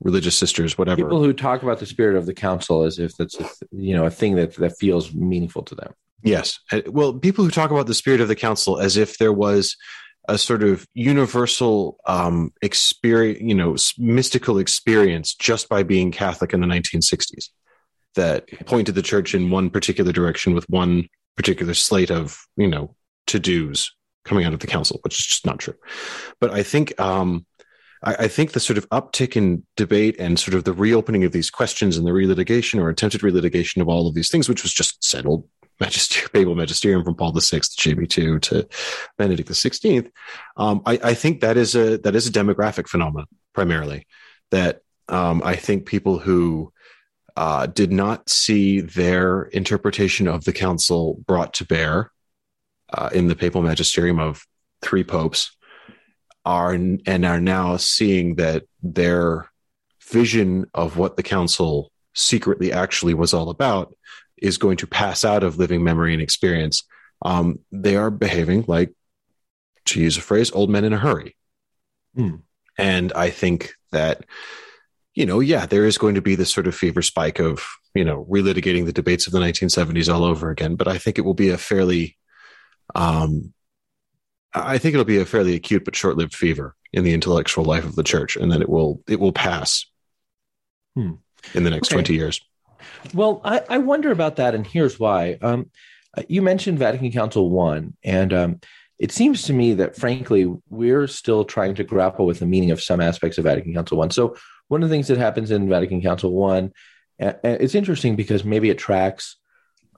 religious sisters whatever. People who talk about the spirit of the council as if that's a, you know a thing that that feels meaningful to them. Yes. Uh, Well, people who talk about the spirit of the council as if there was a sort of universal um, experience, you know, mystical experience just by being Catholic in the 1960s that pointed the church in one particular direction with one particular slate of, you know, to dos coming out of the council, which is just not true. But I think, um, I, I think the sort of uptick in debate and sort of the reopening of these questions and the relitigation or attempted relitigation of all of these things, which was just settled magister, papal magisterium from Paul VI to JP2 to Benedict XVI. Um, I, I think that is a that is a demographic phenomenon primarily. That um, I think people who uh, did not see their interpretation of the council brought to bear uh, in the papal magisterium of three popes are and are now seeing that their vision of what the council secretly actually was all about is going to pass out of living memory and experience. Um, they are behaving like, to use a phrase, old men in a hurry. Hmm. And I think that, you know, yeah, there is going to be this sort of fever spike of, you know, relitigating the debates of the 1970s all over again. But I think it will be a fairly, um, I think it'll be a fairly acute but short-lived fever in the intellectual life of the church, and then it will it will pass Hmm. in the next Okay. twenty years. Well, I, I wonder about that, and here's why. Um, you mentioned Vatican Council One, and um, it seems to me that, frankly, we're still trying to grapple with the meaning of some aspects of Vatican Council One. So, one of the things that happens in Vatican Council One, it's interesting because maybe it tracks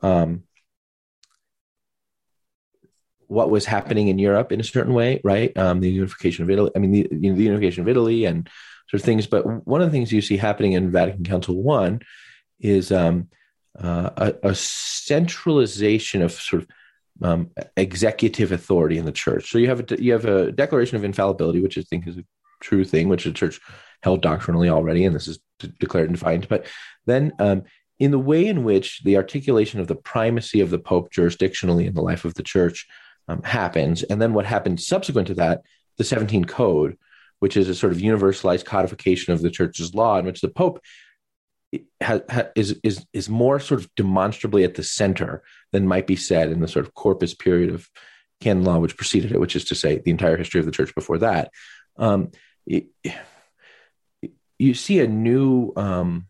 um, what was happening in Europe in a certain way, right? Um, the unification of Italy. I mean, the, you know, the unification of Italy and sort of things. But one of the things you see happening in Vatican Council One is um, uh, a, a centralization of sort of um, executive authority in the church. So you have a you have a declaration of infallibility, which I think is a true thing, which the church held doctrinally already, and this is declared and defined. But then, um, in the way in which the articulation of the primacy of the pope jurisdictionally in the life of the church um, happens, and then what happens subsequent to that, the 17 Code, which is a sort of universalized codification of the church's law, in which the pope is is is more sort of demonstrably at the center than might be said in the sort of corpus period of canon law which preceded it, which is to say the entire history of the church before that. Um, it, you see a new um,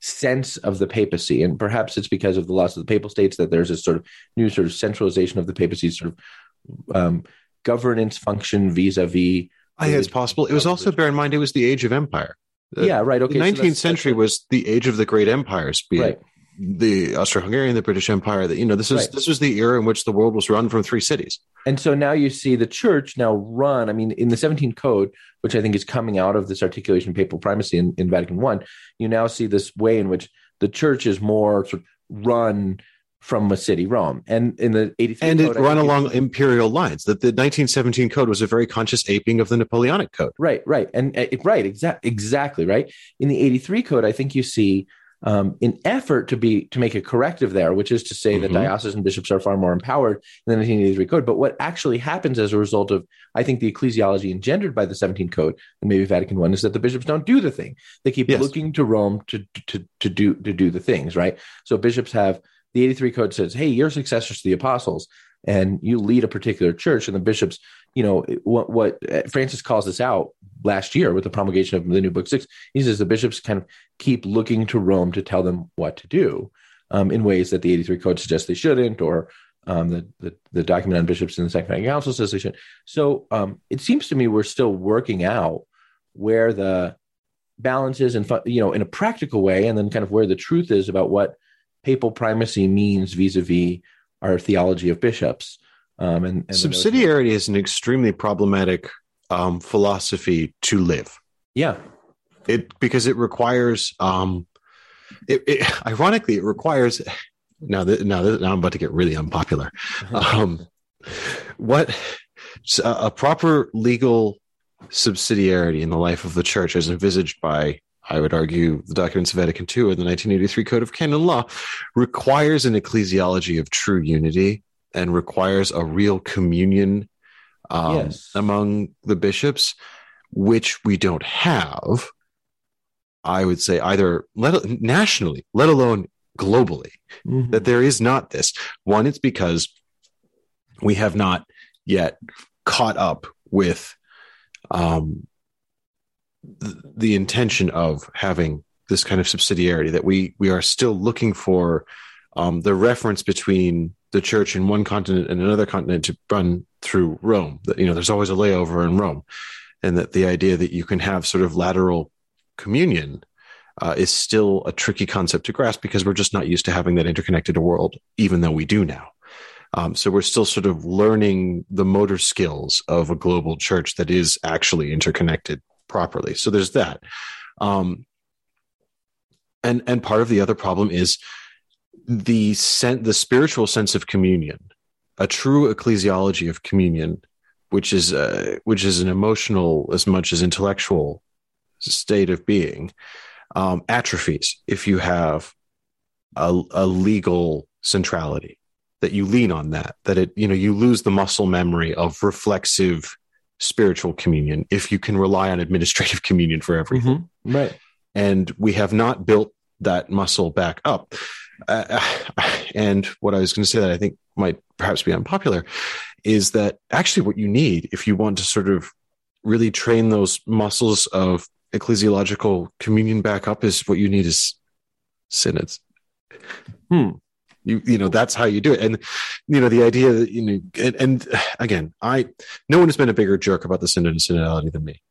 sense of the papacy, and perhaps it's because of the loss of the papal states that there's this sort of new sort of centralization of the papacy, sort of um, governance function vis-a-vis. I think it's possible. It was also bear in mind it was the age of empire. The- yeah, right. Okay, the so 19th that's- century that's- was the age of the great empires, be right. it the Austro-Hungarian, the British Empire. That you know, this is Right. this was the era in which the world was run from three cities. And so now you see the church now run. I mean, in the 17 Code, which I think is coming out of this articulation of papal primacy in, in Vatican One, you now see this way in which the church is more sort of run from a city, Rome. And in the 83 and Code, it run along imperial lines. That the 1917 code was a very conscious aping of the Napoleonic code. Right, right, and uh, right, exactly, exactly, right. In the '83 code, I think you see um, an effort to be to make a corrective there, which is to say that Mhm. diocesan bishops are far more empowered in the 1983 code. But what actually happens as a result of, I think, the ecclesiology engendered by the 17 code and maybe Vatican One is that the bishops don't do the thing. They keep Yes. looking to Rome to to to do to do the things, right? So bishops have the 83 code says, "Hey, you're successors to the apostles." And you lead a particular church, and the bishops you know what what uh, Francis calls this out last year with the promulgation of the new book six. He says the bishops kind of keep looking to Rome to tell them what to do um, in ways that the 83 code suggests they shouldn't, or um, the, the the document on bishops in the Second Vatican Council says they should. So um, it seems to me we're still working out where the balance is, and you know, in a practical way, and then kind of where the truth is about what papal primacy means vis-a-vis our theology of bishops. Um, and, and Subsidiarity is an extremely problematic um, philosophy to live. yeah, It because it requires. Um, it, it <laughs> ironically it requires. Now that now now I'm about to get really unpopular. Um, what a proper legal subsidiarity in the life of the church as envisaged by I would argue the documents of Vatican II and the 1983 Code of Canon Law requires an ecclesiology of true unity and requires a real communion um, yes. among the bishops, which we don't have. I would say either let, nationally, let alone globally, mm-hmm. that there is not this. One, it's because we have not yet caught up with um, the, intention of having this kind of subsidiarity that we we are still looking for um, the reference between the church in one continent and another continent to run through Rome. That you know, there's always a layover in Rome, and that the idea that you can have sort of lateral communion uh, is still a tricky concept to grasp because we're just not used to having that interconnected world, even though we do now. Um, so we're still sort of learning the motor skills of a global church that is actually interconnected properly. So there's that. Um, and and part of the other problem is the sen- the spiritual sense of communion, a true ecclesiology of communion, which is uh, which is an emotional as much as intellectual state of being, um, atrophies if you have a, a legal centrality that you lean on that that it you know you lose the muscle memory of reflexive spiritual communion if you can rely on administrative <laughs> communion for everything mm-hmm. right and we have not built that muscle back up uh, <sighs> and what i was going to say that i think might perhaps be unpopular is that actually what you need if you want to sort of really train those muscles of ecclesiological communion back up is what you need is synods. Hmm. You you know that's how you do it, and you know the idea that you know, and, and again, I no one has been a bigger jerk about the synod and synodality than me.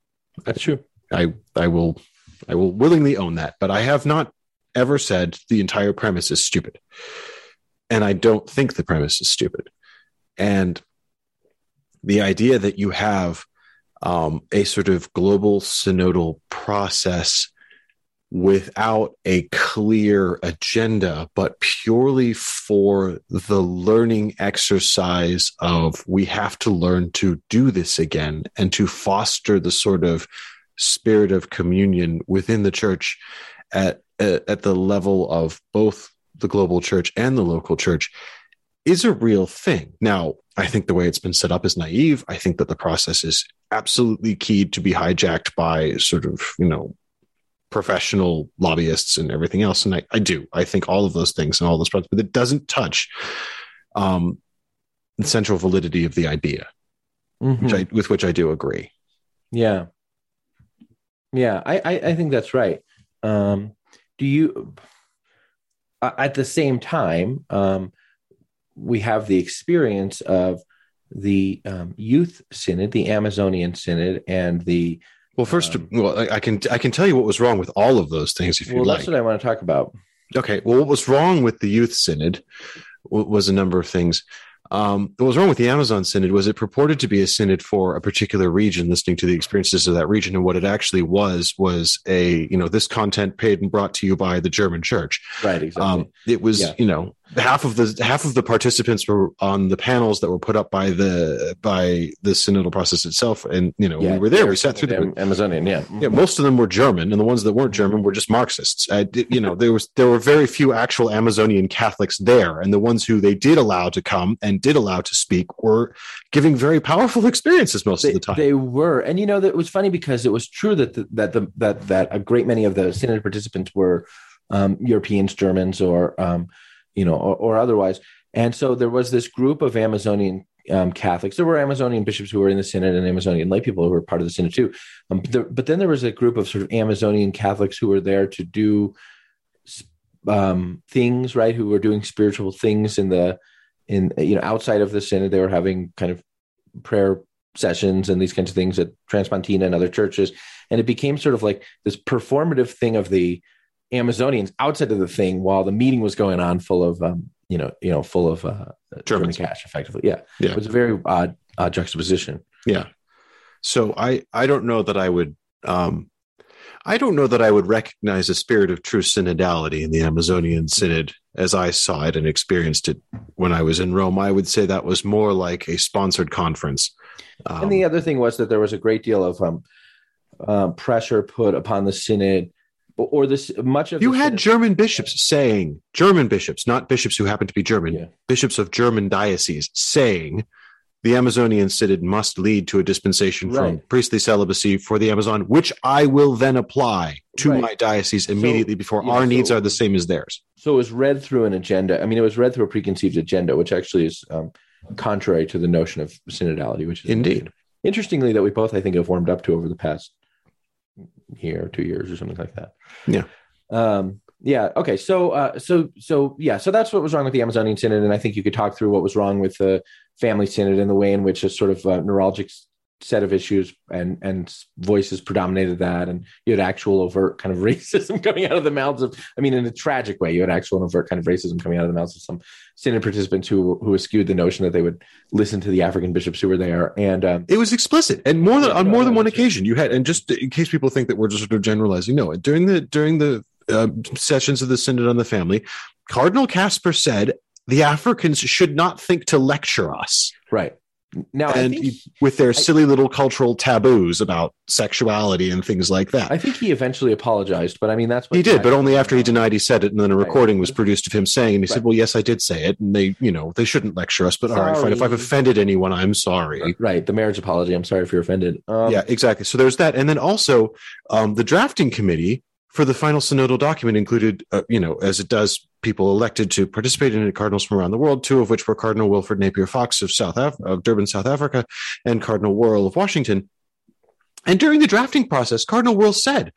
That's true. I I will I will willingly own that, but I have not ever said the entire premise is stupid, and I don't think the premise is stupid, and the idea that you have um, a sort of global synodal process without a clear agenda, but purely for the learning exercise of we have to learn to do this again and to foster the sort of spirit of communion within the church at, at the level of both the global church and the local church is a real thing. Now, I think the way it's been set up is naive. I think that the process is absolutely keyed to be hijacked by sort of, you know, professional lobbyists and everything else. And I, I do. I think all of those things and all those problems, but it doesn't touch um, the central validity of the idea, mm-hmm. which I, with which I do agree. Yeah. Yeah, I, I, I think that's right. Um, do you, at the same time, um, we have the experience of the um, youth synod, the Amazonian synod, and the well. First, um, well, I, I, can I can tell you what was wrong with all of those things if you well, like. That's what I want to talk about. Okay. Well, what was wrong with the youth synod was a number of things. Um, what was wrong with the Amazon Synod was it purported to be a synod for a particular region, listening to the experiences of that region, and what it actually was was a you know this content paid and brought to you by the German Church. Right. Exactly. Um, it was yeah. you know half of the half of the participants were on the panels that were put up by the by the synodal process itself. And you know yeah, we were there we sat through the amazonian yeah. Yeah most of them were german and the ones that weren't german were just marxists. Uh, you know there was there were very few actual amazonian catholics there and the ones who they did allow to come and did allow to speak were giving very powerful experiences most they, of the time. they were. And you know that it was funny because it was true that the, that the that that a great many of the synod participants were um, europeans germans or um, you know, or, or otherwise. And so there was this group of Amazonian um, Catholics. There were Amazonian bishops who were in the synod and Amazonian lay people who were part of the synod too. Um, but, but, then there was a group of sort of Amazonian Catholics who were there to do um, things, right? Who were doing spiritual things in the in you know outside of the synod. They were having kind of prayer sessions and these kinds of things at Transpontina and other churches, and it became sort of like this performative thing of the Amazonians outside of the thing while the meeting was going on, full of um, you know, you know, full of uh, German cash, effectively. Yeah, yeah, it was a very odd, odd juxtaposition. Yeah. So I I don't know that I would um, I don't know that I would recognize a spirit of true synodality in the Amazonian synod as I saw it and experienced it when I was in Rome. I would say that was more like a sponsored conference. Um, and the other thing was that there was a great deal of um, uh, pressure put upon the synod or this much of you had German bishops saying German bishops, not bishops who happen to be German, yeah. bishops of German dioceses saying the Amazonian synod must lead to a dispensation right. from priestly celibacy for the Amazon, which I will then apply to right. my diocese immediately so, before yeah, our needs are the same as theirs. So it was read through an agenda. I mean, it was read through a preconceived agenda, which actually is um, contrary to the notion of synodality, which is indeed. Interestingly, that we both, I think, have warmed up to over the past year or two years or something like that. Yeah. Um, yeah. Okay. So, uh, so, so, yeah. So that's what was wrong with the Amazonian Synod, and I think you could talk through what was wrong with the Family Synod and the way in which a sort of uh, neurologic set of issues and and voices predominated that, and you had actual overt kind of <laughs> racism coming out of the mouths of. I mean, in a tragic way, you had actual overt kind of racism coming out of the mouths of some synod participants who who eschewed the notion that they would listen to the African bishops who were there, and um, it was explicit, and more than on more than one occasion, you had, and just in case people think that we're just sort of generalizing, no, during the during the uh, sessions of the Synod on the Family, Cardinal Kasper said the Africans should not think to lecture us. Right. Now, and with their silly little cultural taboos about sexuality and things like that. I think he eventually apologized, but I mean, that's what he did, but only after he denied he said it. And then a recording right. was produced of him saying, and he right. said, Well, yes, I did say it. And they, you know, they shouldn't lecture us, but sorry. all right, fine. If I've offended anyone, I'm sorry. Right. The marriage apology. I'm sorry if you're offended. Um, yeah, exactly. So there's that. And then also, um, the drafting committee for the final synodal document included, uh, you know, as it does, people elected to participate in it, cardinals from around the world, two of which were Cardinal Wilfrid Napier Fox of South Af- of Durban, South Africa, and Cardinal Wuerl of Washington. And during the drafting process, Cardinal Wuerl said,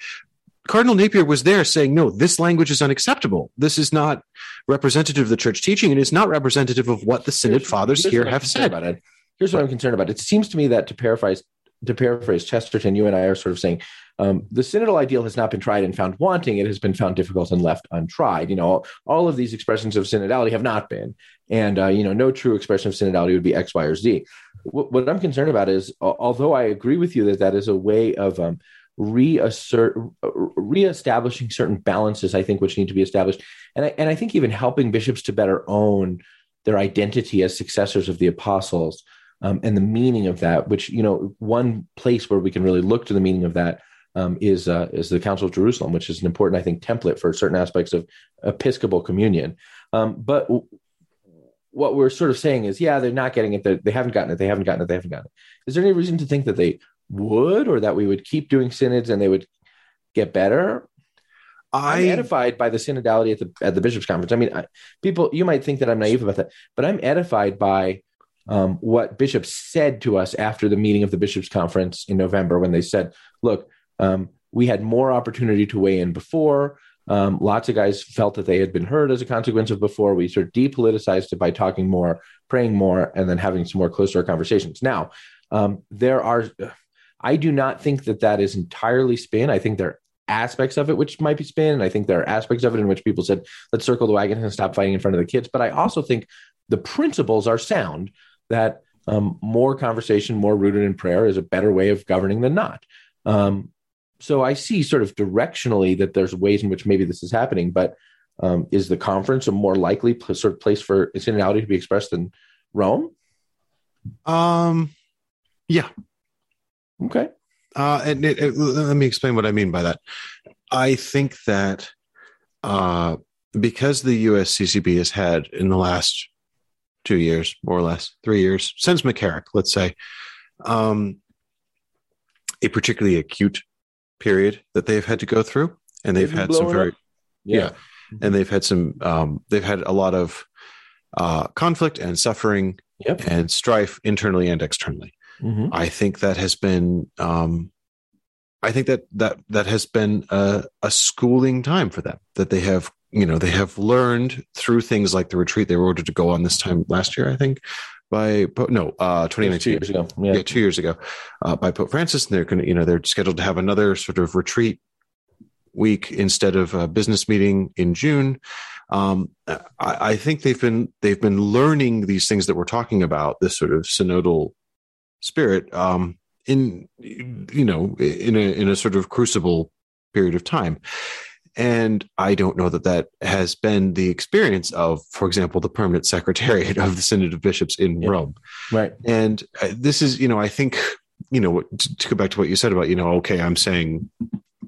Cardinal Napier was there saying, no, this language is unacceptable. This is not representative of the church teaching and is not representative of what the Synod fathers here have said. About it. Here's what I'm concerned about. It seems to me that to paraphrase to paraphrase Chesterton, you and I are sort of saying um, the synodal ideal has not been tried and found wanting; it has been found difficult and left untried. You know, all, all of these expressions of synodality have not been, and uh, you know, no true expression of synodality would be X, Y, or Z. What, what I'm concerned about is, although I agree with you that that is a way of um, reassert, reestablishing certain balances, I think, which need to be established, and I, and I think even helping bishops to better own their identity as successors of the apostles. Um, and the meaning of that, which you know, one place where we can really look to the meaning of that um, is uh, is the Council of Jerusalem, which is an important, I think, template for certain aspects of Episcopal communion. Um, but w- what we're sort of saying is, yeah, they're not getting it. They haven't gotten it. They haven't gotten it. They haven't gotten it. Is there any reason to think that they would, or that we would keep doing synods and they would get better? I, am edified by the synodality at the at the bishops' conference. I mean, I, people, you might think that I'm naive about that, but I'm edified by um, what bishops said to us after the meeting of the bishops' conference in November when they said, "Look, um, we had more opportunity to weigh in before. Um, lots of guys felt that they had been heard as a consequence of before. We sort of depoliticized it by talking more, praying more, and then having some more closer conversations. Now, um, there are, I do not think that that is entirely spin. I think there are aspects of it which might be spin. And I think there are aspects of it in which people said, let's circle the wagon and stop fighting in front of the kids. But I also think the principles are sound that um, more conversation, more rooted in prayer is a better way of governing than not. Um, so I see sort of directionally that there's ways in which maybe this is happening, but um, is the conference a more likely pl- sort of place for synodality to be expressed than Rome? Um, yeah. Okay. Uh, and it, it, let me explain what I mean by that. I think that uh, because the USCCB has had in the last two years, more or less, three years, since McCarrick, let's say, um, a particularly acute period that they've had to go through, and they've had some very yeah. yeah. and they've had some um, they've had a lot of uh, conflict and suffering yep. and strife internally and externally. Mm-hmm. I think that has been um, I think that that that has been a, a schooling time for them that they have you know they have learned through things like the retreat they were ordered to go on this time last year I think by Pope, no, uh, 2019. Two years ago. Yeah. yeah two years ago uh, by Pope Francis. And they're going to, you know, they're scheduled to have another sort of retreat week instead of a business meeting in June. Um, I, I, think they've been they've been learning these things that we're talking about, this sort of synodal spirit, um, in you know in a in a sort of crucible period of time. And I don't know that that has been the experience of, for example, the permanent secretariat of the Synod of Bishops in Yeah. Rome. Right. And uh, this is, you know, I think, you know, to, to go back to what you said about, you know, okay, I'm saying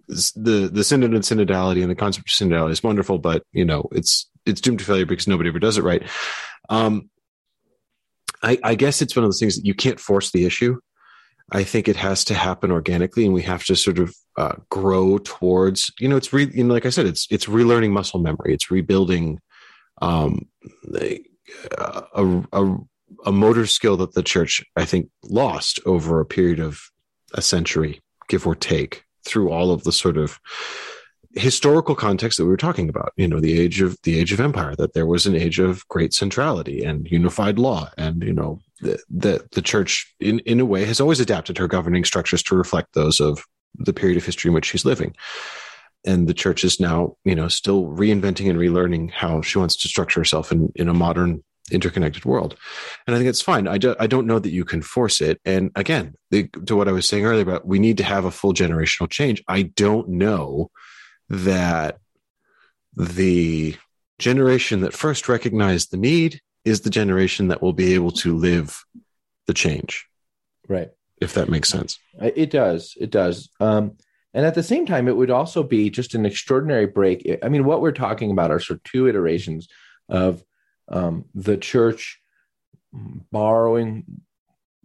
the the synod and synodality and the concept of synodality is wonderful, but you know, it's it's doomed to failure because nobody ever does it right. Um, I, I guess it's one of those things that you can't force the issue. I think it has to happen organically, and we have to sort of uh, grow towards. You know, it's re, you know, like I said, it's it's relearning muscle memory. It's rebuilding um, a, a, a a motor skill that the church, I think, lost over a period of a century, give or take, through all of the sort of historical context that we were talking about. You know, the age of the age of empire, that there was an age of great centrality and unified law, and you know, the the, the church, in in a way, has always adapted her governing structures to reflect those of the period of history in which she's living. And the church is now, you know, still reinventing and relearning how she wants to structure herself in, in a modern interconnected world. And I think it's fine. I, do, I don't know that you can force it. And again, the, to what I was saying earlier about we need to have a full generational change. I don't know that the generation that first recognized the need is the generation that will be able to live the change, Right. if that makes sense. It does. It does. Um, and at the same time, it would also be just an extraordinary break. I mean, what we're talking about are sort of two iterations of um, the church borrowing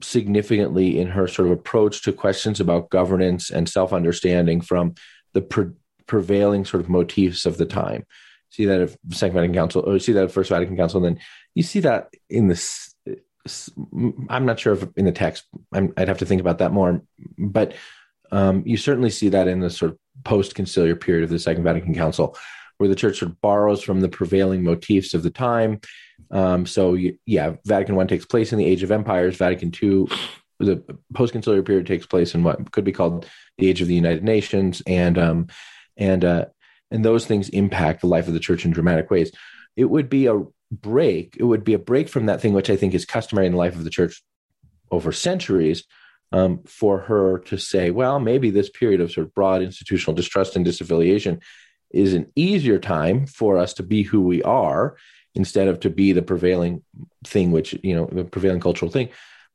significantly in her sort of approach to questions about governance and self understanding from the pre- prevailing sort of motifs of the time. See that of Second Vatican Council, or see that of First Vatican Council, and then you see that in this. I'm not sure if in the text. I'm, I'd have to think about that more, but um, you certainly see that in the sort of post-conciliar period of the Second Vatican Council, where the Church sort of borrows from the prevailing motifs of the time. Um, so, you, yeah, Vatican One takes place in the Age of Empires. Vatican Two, the post-conciliar period takes place in what could be called the Age of the United Nations, and um, and uh, and those things impact the life of the Church in dramatic ways. It would be a break. It would be a break from that thing which I think is customary in the life of the Church over centuries, um, for her to say, well, maybe this period of sort of broad institutional distrust and disaffiliation is an easier time for us to be who we are instead of to be the prevailing thing, which, you know, the prevailing cultural thing.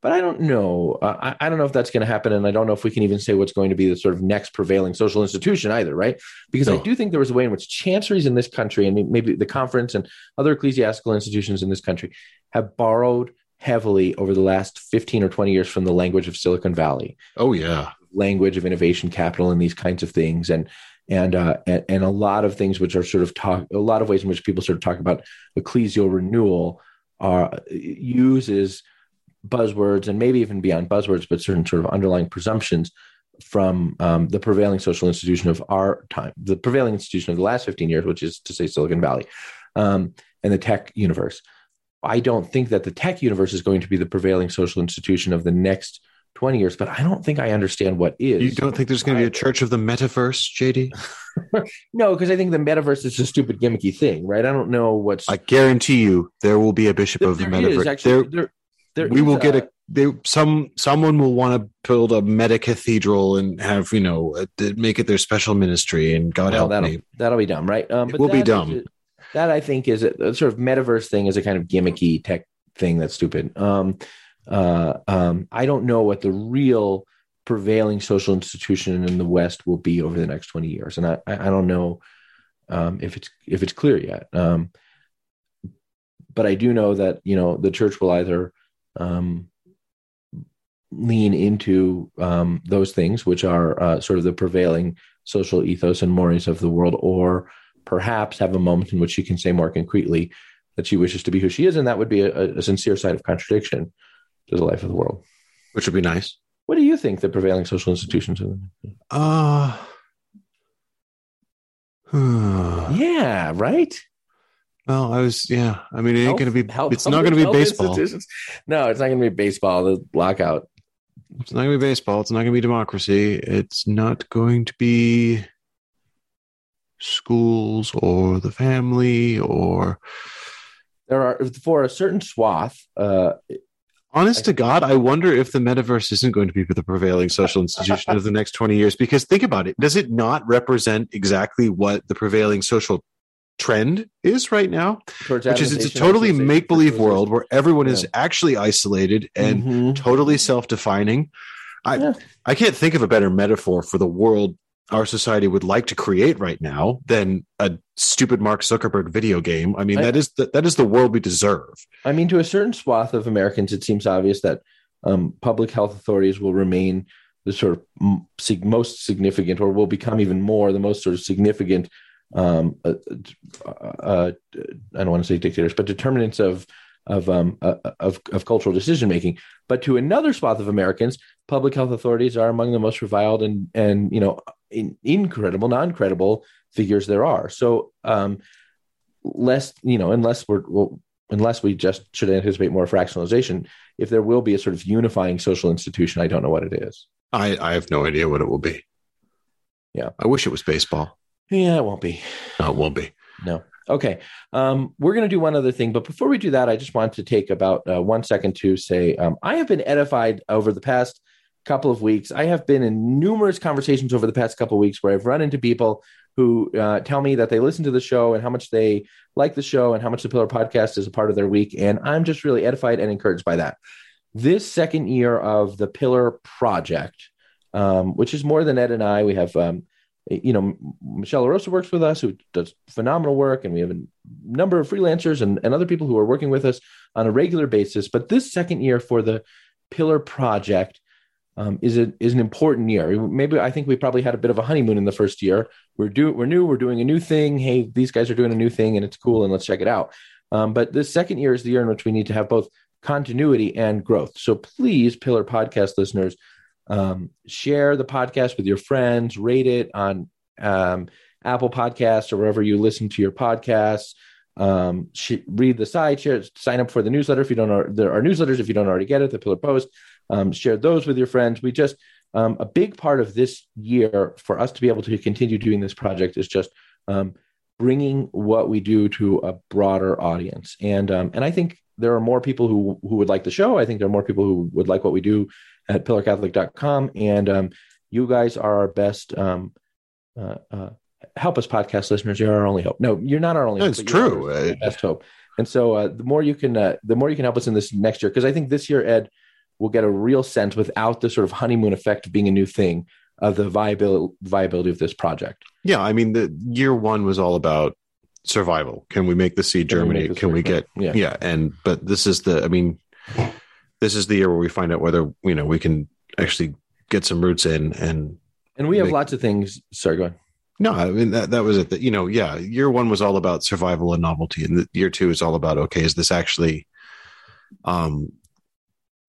But I don't know. Uh, I, I don't know if that's going to happen. And I don't know if we can even say what's going to be the sort of next prevailing social institution either, right? Because I do think there was a way in which chanceries in this country and maybe the conference and other ecclesiastical institutions in this country have borrowed heavily over the last 15 or 20 years from the language of Silicon Valley, Oh, yeah. language of innovation capital and these kinds of things. And and uh, and, and a lot of things which are sort of talk, a lot of ways in which people sort of talk about ecclesial renewal are uses buzzwords and maybe even beyond buzzwords, but certain sort of underlying presumptions from um, the prevailing social institution of our time, the prevailing institution of the last 15 years, which is to say Silicon Valley, um, and the tech universe. I don't think that the tech universe is going to be the prevailing social institution of the next 20 years, but I don't think I understand what is. You don't think there's going to be a church of the metaverse, JD? <laughs> No, because I think the metaverse is a stupid gimmicky thing, right? I don't know what's I guarantee you there will be a bishop there, of the metaverse. actually There- there, there we will get a they, some someone will want to build a meta cathedral and have you know uh, make it their special ministry and God well, help that'll me. that'll be dumb, right? Um, It will be dumb. is- that I think is a, a sort of metaverse thing is a kind of gimmicky tech thing that's stupid. Um, uh, um, I don't know what the real prevailing social institution in the West will be over the next twenty years, and I I I don't know um, if it's if it's clear yet. Um, but I do know that you know the church will either um, lean into um, those things, which are uh, sort of the prevailing social ethos and mores of the world, or perhaps have a moment in which she can say more concretely that she wishes to be who she is, and that would be a, a sincere side of contradiction to the life of the world. which would be nice. What do you think the prevailing social institutions are? Uh, <sighs> Yeah, right. Well, I was yeah. I mean, it ain't going to be. health- it's not going to be baseball. No, it's not going to be baseball. The lockout. It's not going to be baseball. It's not going to be democracy. It's not going to be schools or the family or There are for a certain swath. Uh, Honest to God, I wonder if the metaverse isn't going to be the prevailing social institution of the next 20 years. Because think about it. Does it not represent exactly what the prevailing social trend is right now? Towards Which is it's a totally make believe world where everyone is actually isolated and Mhm. totally self defining. I, Yeah. I can't think of a better metaphor for the world our society would like to create right now than a stupid Mark Zuckerberg video game. I mean, I- that is the, that is the world we deserve. I mean, to a certain swath of Americans, it seems obvious that um, public health authorities will remain the sort of most significant, or will become even more the most sort of significant. Um, uh, uh, I don't want to say dictators, but determinants of of um, uh, of, of cultural decision making. But to another swath of Americans, public health authorities are among the most reviled and and you know in, incredible, non credible figures there are. So um, less you know unless we're well, unless we just should anticipate more fractionalization if there will be a sort of unifying social institution i don't know what it is I, I have no idea what it will be. Yeah. I wish it was baseball. Yeah it won't be. No, it won't be. no. Okay um, we're going to do one other thing but before we do that i just want to take about uh, one second to say um, i have been edified over the past couple of weeks. I have been in numerous conversations over the past couple of weeks where i've run into people who uh, tell me that they listen to the show and how much they like the show and how much the pillar podcast is a part of their week and i'm just really edified and encouraged by that. This second year of the pillar project um, which is more than ed and i we have um, you know michelle La Rosa works with us who does phenomenal work and we have a number of freelancers and, and other people who are working with us on a regular basis but this second year for the pillar project um, is a, is an important year. Maybe I think we probably had a bit of a honeymoon in the first year. We're do we're new. We're doing a new thing. Hey, these guys are doing a new thing, and it's cool, and let's check it out. Um, but this second year is the year in which we need to have both continuity and growth. So please, Pillar Podcast listeners, um, share the podcast with your friends. Rate it on um, Apple Podcasts or wherever you listen to your podcasts. Um, sh- read the site, share, sign up for the newsletter if you don't. Know, there are newsletters if you don't already get it. The Pillar Post um, share those with your friends. We just um, a big part of this year for us to be able to continue doing this project is just um, bringing what we do to a broader audience. And um, and I think there are more people who who would like the show. I think there are more people who would like what we do at pillarcatholic.com. And um, you guys are our best. Um, uh, uh, help us, podcast listeners. You're our only hope. No, you're not our only. That's hope, you're true. our best hope. And so uh, the more you can, uh, the more you can help us in this next year, because I think this year, Ed, we'll get a real sense without the sort of honeymoon effect of being a new thing of the viability viability of this project. Yeah, I mean, the year one was all about survival. Can we make the seed Can we make germinate? this Can we get Yeah. yeah. And but this is the. I mean, this is the year where we find out whether you know we can actually get some roots in and. And we have Make- lots of things. Sorry, go ahead. No, I mean that that was it. That you know, yeah, year one was all about survival and novelty, and the, year two is all about okay, is this actually, um,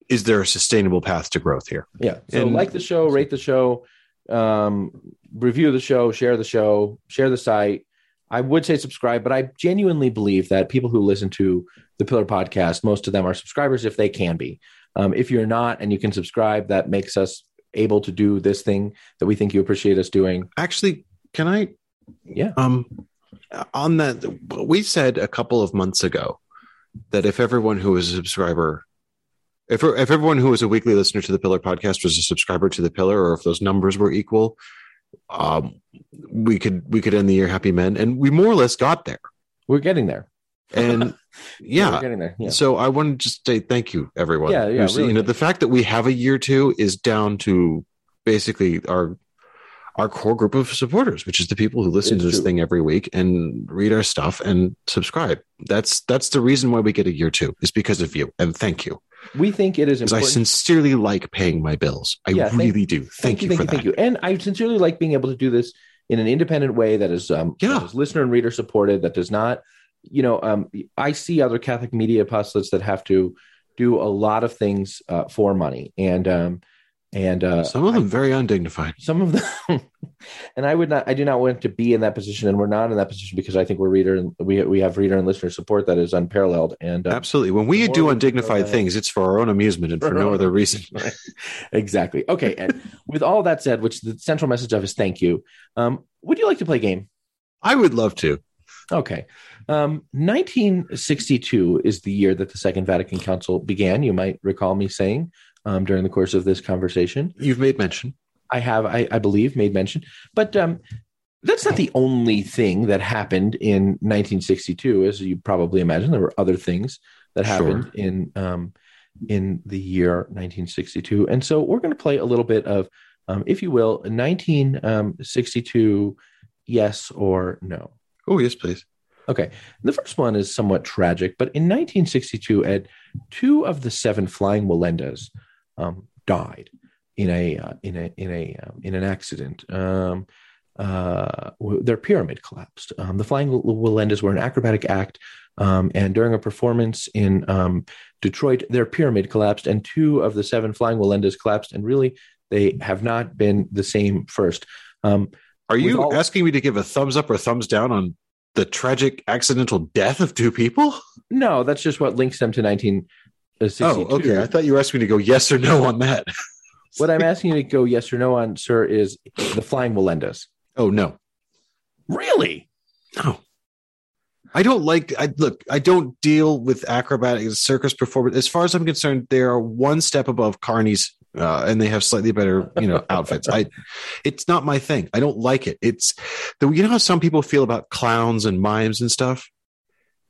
is there a sustainable path to growth here? Yeah. So And- like the show, rate the show, um, review the show, share the show, share the site. I would say subscribe, but I genuinely believe that people who listen to the Pillar podcast, most of them are subscribers if they can be. Um, if you're not and you can subscribe, that makes us able to do this thing that we think you appreciate us doing. Actually, can I? Yeah. Um, on that, we said a couple of months ago that if everyone who was a subscriber, if if everyone who was a weekly listener to the Pillar podcast was a subscriber to the Pillar, or if those numbers were equal, um, we could we could end the year happy men, and we more or less got there. We're getting there. And <laughs> yeah, We're getting there. Yeah. So I want to just say thank you, everyone. Yeah, yeah, really you know, thank the fact that we have a year two is down to basically our our core group of supporters, which is the people who listen It's to this true. thing every week and read our stuff and subscribe. That's that's the reason why we get a year two is because of you, and thank you. we think it is Because I sincerely like paying my bills. I Yeah, thank- really do. Thank, you, thank for you, that. thank you. And I sincerely like being able to do this in an independent way that is, um, Yeah. that is listener and reader supported. That does not, you know, um, I see other Catholic media apostolates that have to do a lot of things uh, for money, and um, and uh, Some of them very undignified. some of them, <laughs> and I would not, I do not want to be in that position, and we're not in that position because I think we're reader and we we have reader and listener support that is unparalleled, and uh, Absolutely. When we do undignified things, it's for our own amusement and for For no other <laughs> reason. <laughs> exactly. Okay. And with all that said, which the central message of is thank you. Um, would you like to play a game? I would love to. Okay. Um, 1962 is the year that the Second Vatican Council began. You might recall me saying um, during the course of this conversation. You've made mention. I have, I, I believe, made mention. But um, that's not the only thing that happened in 1962, as you probably imagine. There were other things that happened Sure. in um, in the year 1962, and so we're going to play a little bit of, um, if you will, 1962, yes or no. Oh, yes, please. Okay. The first one is somewhat tragic, but in 1962, Ed, two of the seven flying Wallendas um, died in a uh, in a in a um, in an accident. Um, uh, their pyramid collapsed. Um, the flying Wallendas were an acrobatic act, um, and during a performance in um, Detroit, their pyramid collapsed, and two of the seven flying Wallendas collapsed. And really, they have not been the same first. Um, Are you all- asking me to give a thumbs up or thumbs down on the tragic accidental death of two people? no, that's just what links them to 1962. Uh, oh, okay. I thought you were asking me to go yes or no on that. <laughs> What I'm asking you to go yes or no on, sir, is the flying Wallendas. Oh no, Really? no. I don't like. I look. I don't deal with acrobatic circus performance. As far as I'm concerned, they are one step above carnies, uh, and they have slightly better, you know, outfits. I. It's not my thing. I don't like it. It's the. You know how some people feel about clowns and mimes and stuff.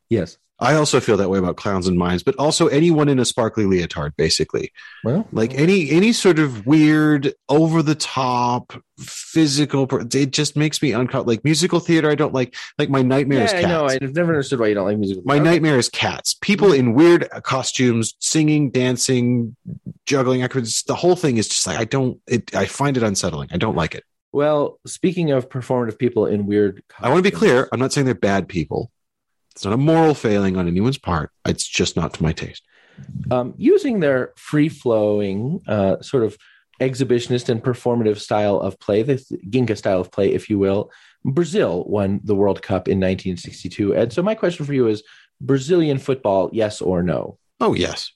Yes. I also feel that way about clowns and mimes, but also anyone in a sparkly leotard, basically. Well, like any any sort of weird over the top physical it just makes me uncomfortable like musical theater i don't like like my nightmare is yeah, I cats. Know. I've never understood why you don't like music. my nightmare is cats. People in weird uh, costumes singing dancing juggling acrobats the whole thing is just like i don't it i find it unsettling. I don't like it. Well, speaking of performative people in weird, i want to be clear i'm not saying they're bad people it's not a moral failing on anyone's part it's just not to my taste Um, using their free flowing, uh, sort of exhibitionist and performative style of play, the Ginga style of play, if you will, Brazil won the World Cup in 1962. And so my question for you is Brazilian football, yes or no? oh yes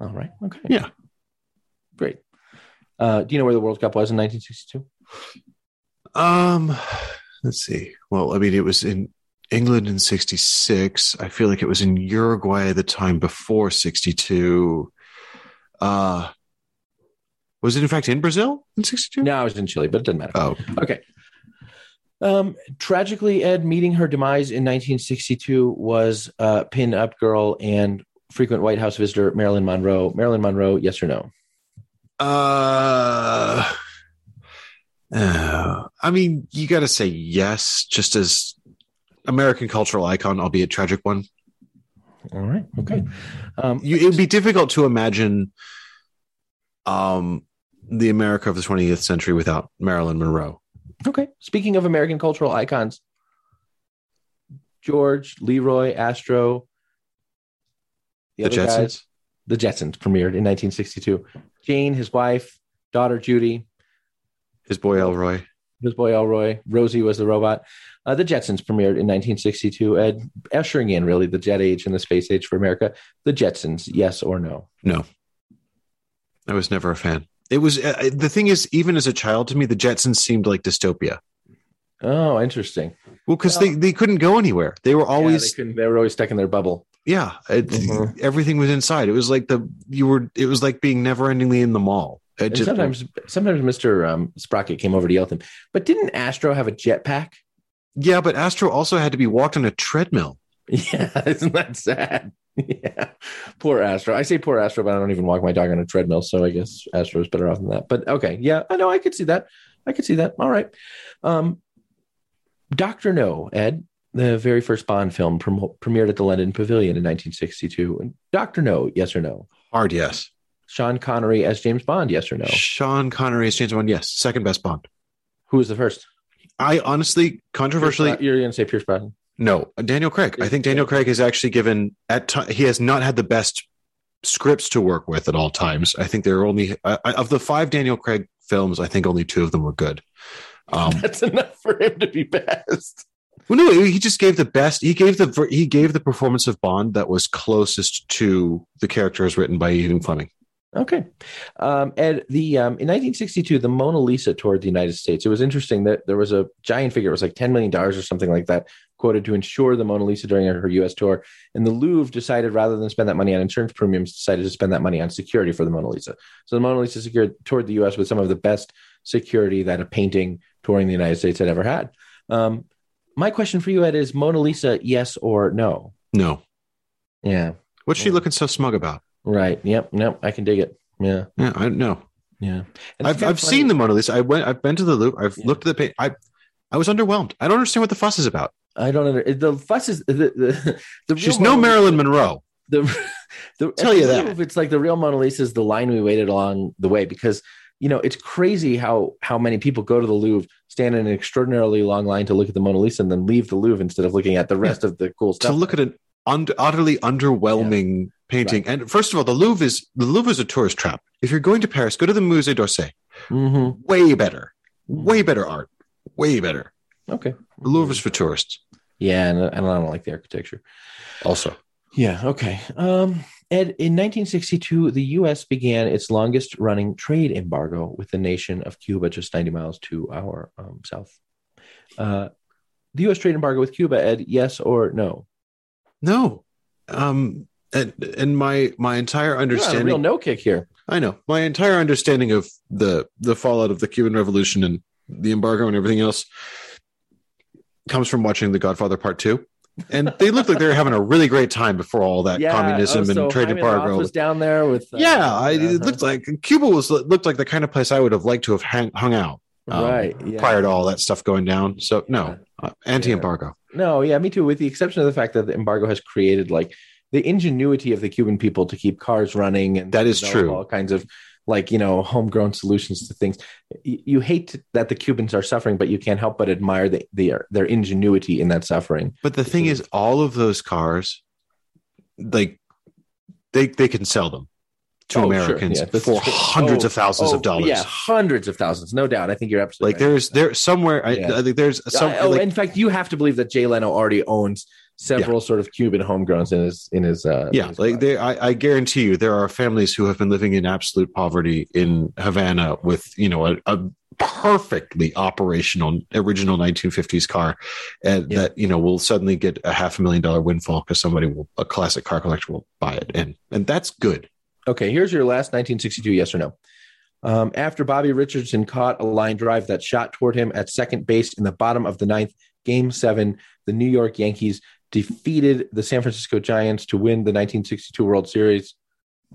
All right. Okay. Yeah. Great. Uh, do you know where the World Cup was in 1962? Um, let's see. Well, I mean, it was in England in '66. I feel like it was in Uruguay the time before '62. Uh, was it in fact in Brazil in '62? No, I was in Chile, but it doesn't matter. Oh, Okay. Um, tragically, Ed, meeting her demise in 1962 was uh, pin up girl and frequent White House visitor Marilyn Monroe. Marilyn Monroe, yes or no? uh, uh, I mean, you got to say yes, just as American cultural icon, albeit tragic one. All right. Okay. Um, you, it'd be difficult to imagine um the America of the 20th century without Marilyn Monroe. okay. Speaking of American cultural icons, George, Leroy, Astro, The, other Jetsons. guys, the Jetsons premiered in 1962. Jane, his wife, daughter Judy, His boy Elroy. His boy Elroy, Rosie was the robot. Uh, the Jetsons premiered in 1962, Ed, ushering in really the jet age and the space age for America. The Jetsons, yes or no? No, I was never a fan. It was uh, the thing is, even as a child, to me, the Jetsons seemed like dystopia. Oh, interesting. Well, because Well- they, they couldn't go anywhere. They were yeah, always they, they were always stuck in their bubble. yeah. it- Mhm. Everything was inside. It was like the you were. It was like being never endingly in the mall. It just- sometimes, sometimes Mr. Um, Sprocket came over to yell at them. But didn't Astro have a jetpack? yeah, but Astro also had to be walked on a treadmill. <laughs> Yeah, isn't that sad? <laughs> yeah, poor Astro. I say poor Astro, but I don't even walk my dog on a treadmill, so I guess Astro's better off than that. But okay, yeah, I know I could see that. I could see that. All right. Um, Doctor No, Ed, the very first Bond film prem- premiered at the London Pavilion in 1962. Doctor No, yes or no? Hard yes. Sean Connery as James Bond, yes or no? Sean Connery as James Bond. Yes, second best Bond. Who was the first? I honestly, controversially, Pierce you're going to say Pierce Brosnan. No, Daniel Craig. I think Daniel Craig has actually given at ti he has not had the best scripts to work with at all times. I think there are only uh, of the five Daniel Craig films. I think only two of them were good. Um, <laughs> That's enough for him to be best. well, no, he just gave the best. He gave the he gave the performance of Bond that was closest to the character as written by Ian Fleming. Okay. Um, Ed, the um, in 1962, the Mona Lisa toured the United States. It was interesting that there was a giant figure. It was like $10 million or something like that, quoted to insure the Mona Lisa during her U.S. tour, and the Louvre decided rather than spend that money on insurance premiums, decided to spend that money on security for the Mona Lisa. So the Mona Lisa secured toured the U.S. with some of the best security that a painting touring the United States had ever had. Um, my question for you, Ed, is Mona Lisa yes or no? No. Yeah. What's she looking so smug about? Right. Yep. Nope. I can dig it. Yeah. Yeah, I know. Yeah. And I've I've funny- seen the Mona Lisa. I went. I've been to the Louvre. I've Yeah. looked at the paint. I I was underwhelmed. I don't understand what the fuss is about. I don't under the fuss is the the, the She's no Mona Marilyn Lisa- Monroe. The, <laughs> the Tell you that. if it's like the real Mona Lisa is the line we waited along the way because you know it's crazy how how many people go to the Louvre, stand in an extraordinarily long line to look at the Mona Lisa, and then leave the Louvre instead of looking at the rest of the cool stuff. To look at an und- utterly underwhelming painting. And first of all, the Louvre is the Louvre is a tourist trap. If you're going to Paris, go to the Musée d'Orsay. hmm Way better. Way better art. Way better. Okay. The Louvre is for tourists. Yeah, and, and I don't like the architecture. Also, Yeah. Okay. Um, Ed, in 1962, the U.S. began its longest running trade embargo with the nation of Cuba, just 90 miles to our um, south. Uh, the U.S. trade embargo with Cuba, Ed, yes or no? no. Um, and and my my entire understanding. real no kick here. I know. My entire understanding of the the fallout of the Cuban Revolution and the embargo and everything else comes from watching The Godfather Part Two. And they looked like they were having a really great time before all that <laughs> communism oh, so and trade embargo. was down there with. uh, yeah, I, it uh-huh. looked like Cuba was looked like the kind of place I would have liked to have hang, hung out um, right. Yeah. prior to all that stuff going down. So no, uh, anti-embargo. No, yeah, me too. With the exception of the fact that the embargo has created like the ingenuity of the Cuban people to keep cars running, and That is true. All kinds of like you know homegrown solutions to things. You, hate that the Cubans are suffering, but you can't help but admire the, their their ingenuity in that suffering. But the thing is, all of those cars, like they they can sell them to Oh, sure. Americans Yeah, for true. hundreds Oh, of thousands Oh, of dollars. Yeah, hundreds of thousands, no doubt. I think you're absolutely like right. there's there somewhere I, Yeah. I think there's some Uh, oh, like, in fact, you have to believe that Jay Leno already owns several sort of Cuban homegrowns in his in his. Uh, in yeah his like there I, I guarantee you there are families who have been living in absolute poverty in havana with you know a, a perfectly operational original 1950s car and Yeah. that you know will suddenly get a half a million dollar windfall because somebody will a classic car collector will buy it and and that's good Okay, here's your last 1962 yes or no. Um, after Bobby Richardson caught a line drive that shot toward him at second base in the bottom of the ninth, game seven, the New York Yankees defeated the San Francisco Giants to win the 1962 World Series.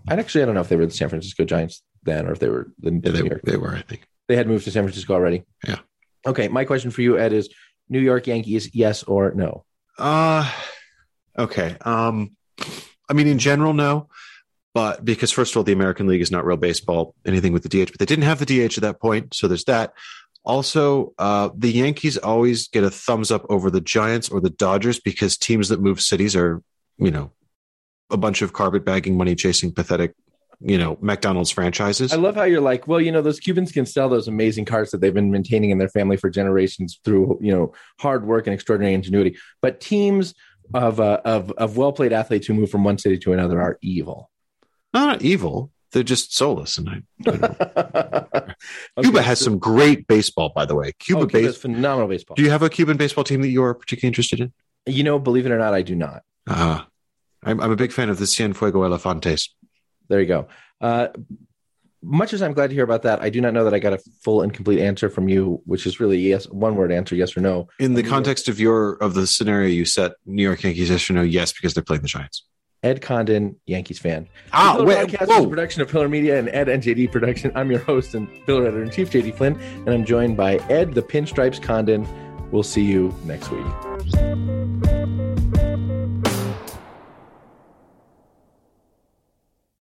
I'd actually, I don't know if they were the San Francisco Giants then or if they were the yeah, they, New York. they were i think They had moved to San Francisco already. Yeah. Okay, my question for you, Ed, is New York Yankees, yes or no? Uh okay. Um I mean in general no. But because first of all, the American League is not real baseball, anything with the DH, but they didn't have the DH at that point, so there's that. Also, uh, the Yankees always get a thumbs up over the Giants or the Dodgers because teams that move cities are, you know, a bunch of carpetbagging, money chasing, pathetic, you know, McDonald's franchises. I love how you're like, well, you know, those Cubans can sell those amazing cars that they've been maintaining in their family for generations through, you know, hard work and extraordinary ingenuity. But teams of uh, of of well played athletes who move from one city to another are evil. not evil; they're just soulless. And I, I Okay, <laughs> Cuba has so- some great baseball, by the way. Cuba oh, base. phenomenal baseball. Do you have a Cuban baseball team that you are particularly interested in? You know, believe it or not, I do not. Uh, I'm, I'm a big fan of the Cienfuego Elefantes. There you go. Uh, much as I'm glad to hear about that, I do not know that I got a full and complete answer from you, which is really yes, one word answer, yes or no. In the context of your of the scenario you set, New York Yankees, yes or no? Yes, because they're playing the Giants. Ed Condon, Yankees fan. Ah, The wait, Podcast is a production of Pillar Media and Ed and JD Production. I'm your host and Pillar Editor in Chief, JD Flynn, and I'm joined by Ed the Pinstripes Condon. We'll see you next week.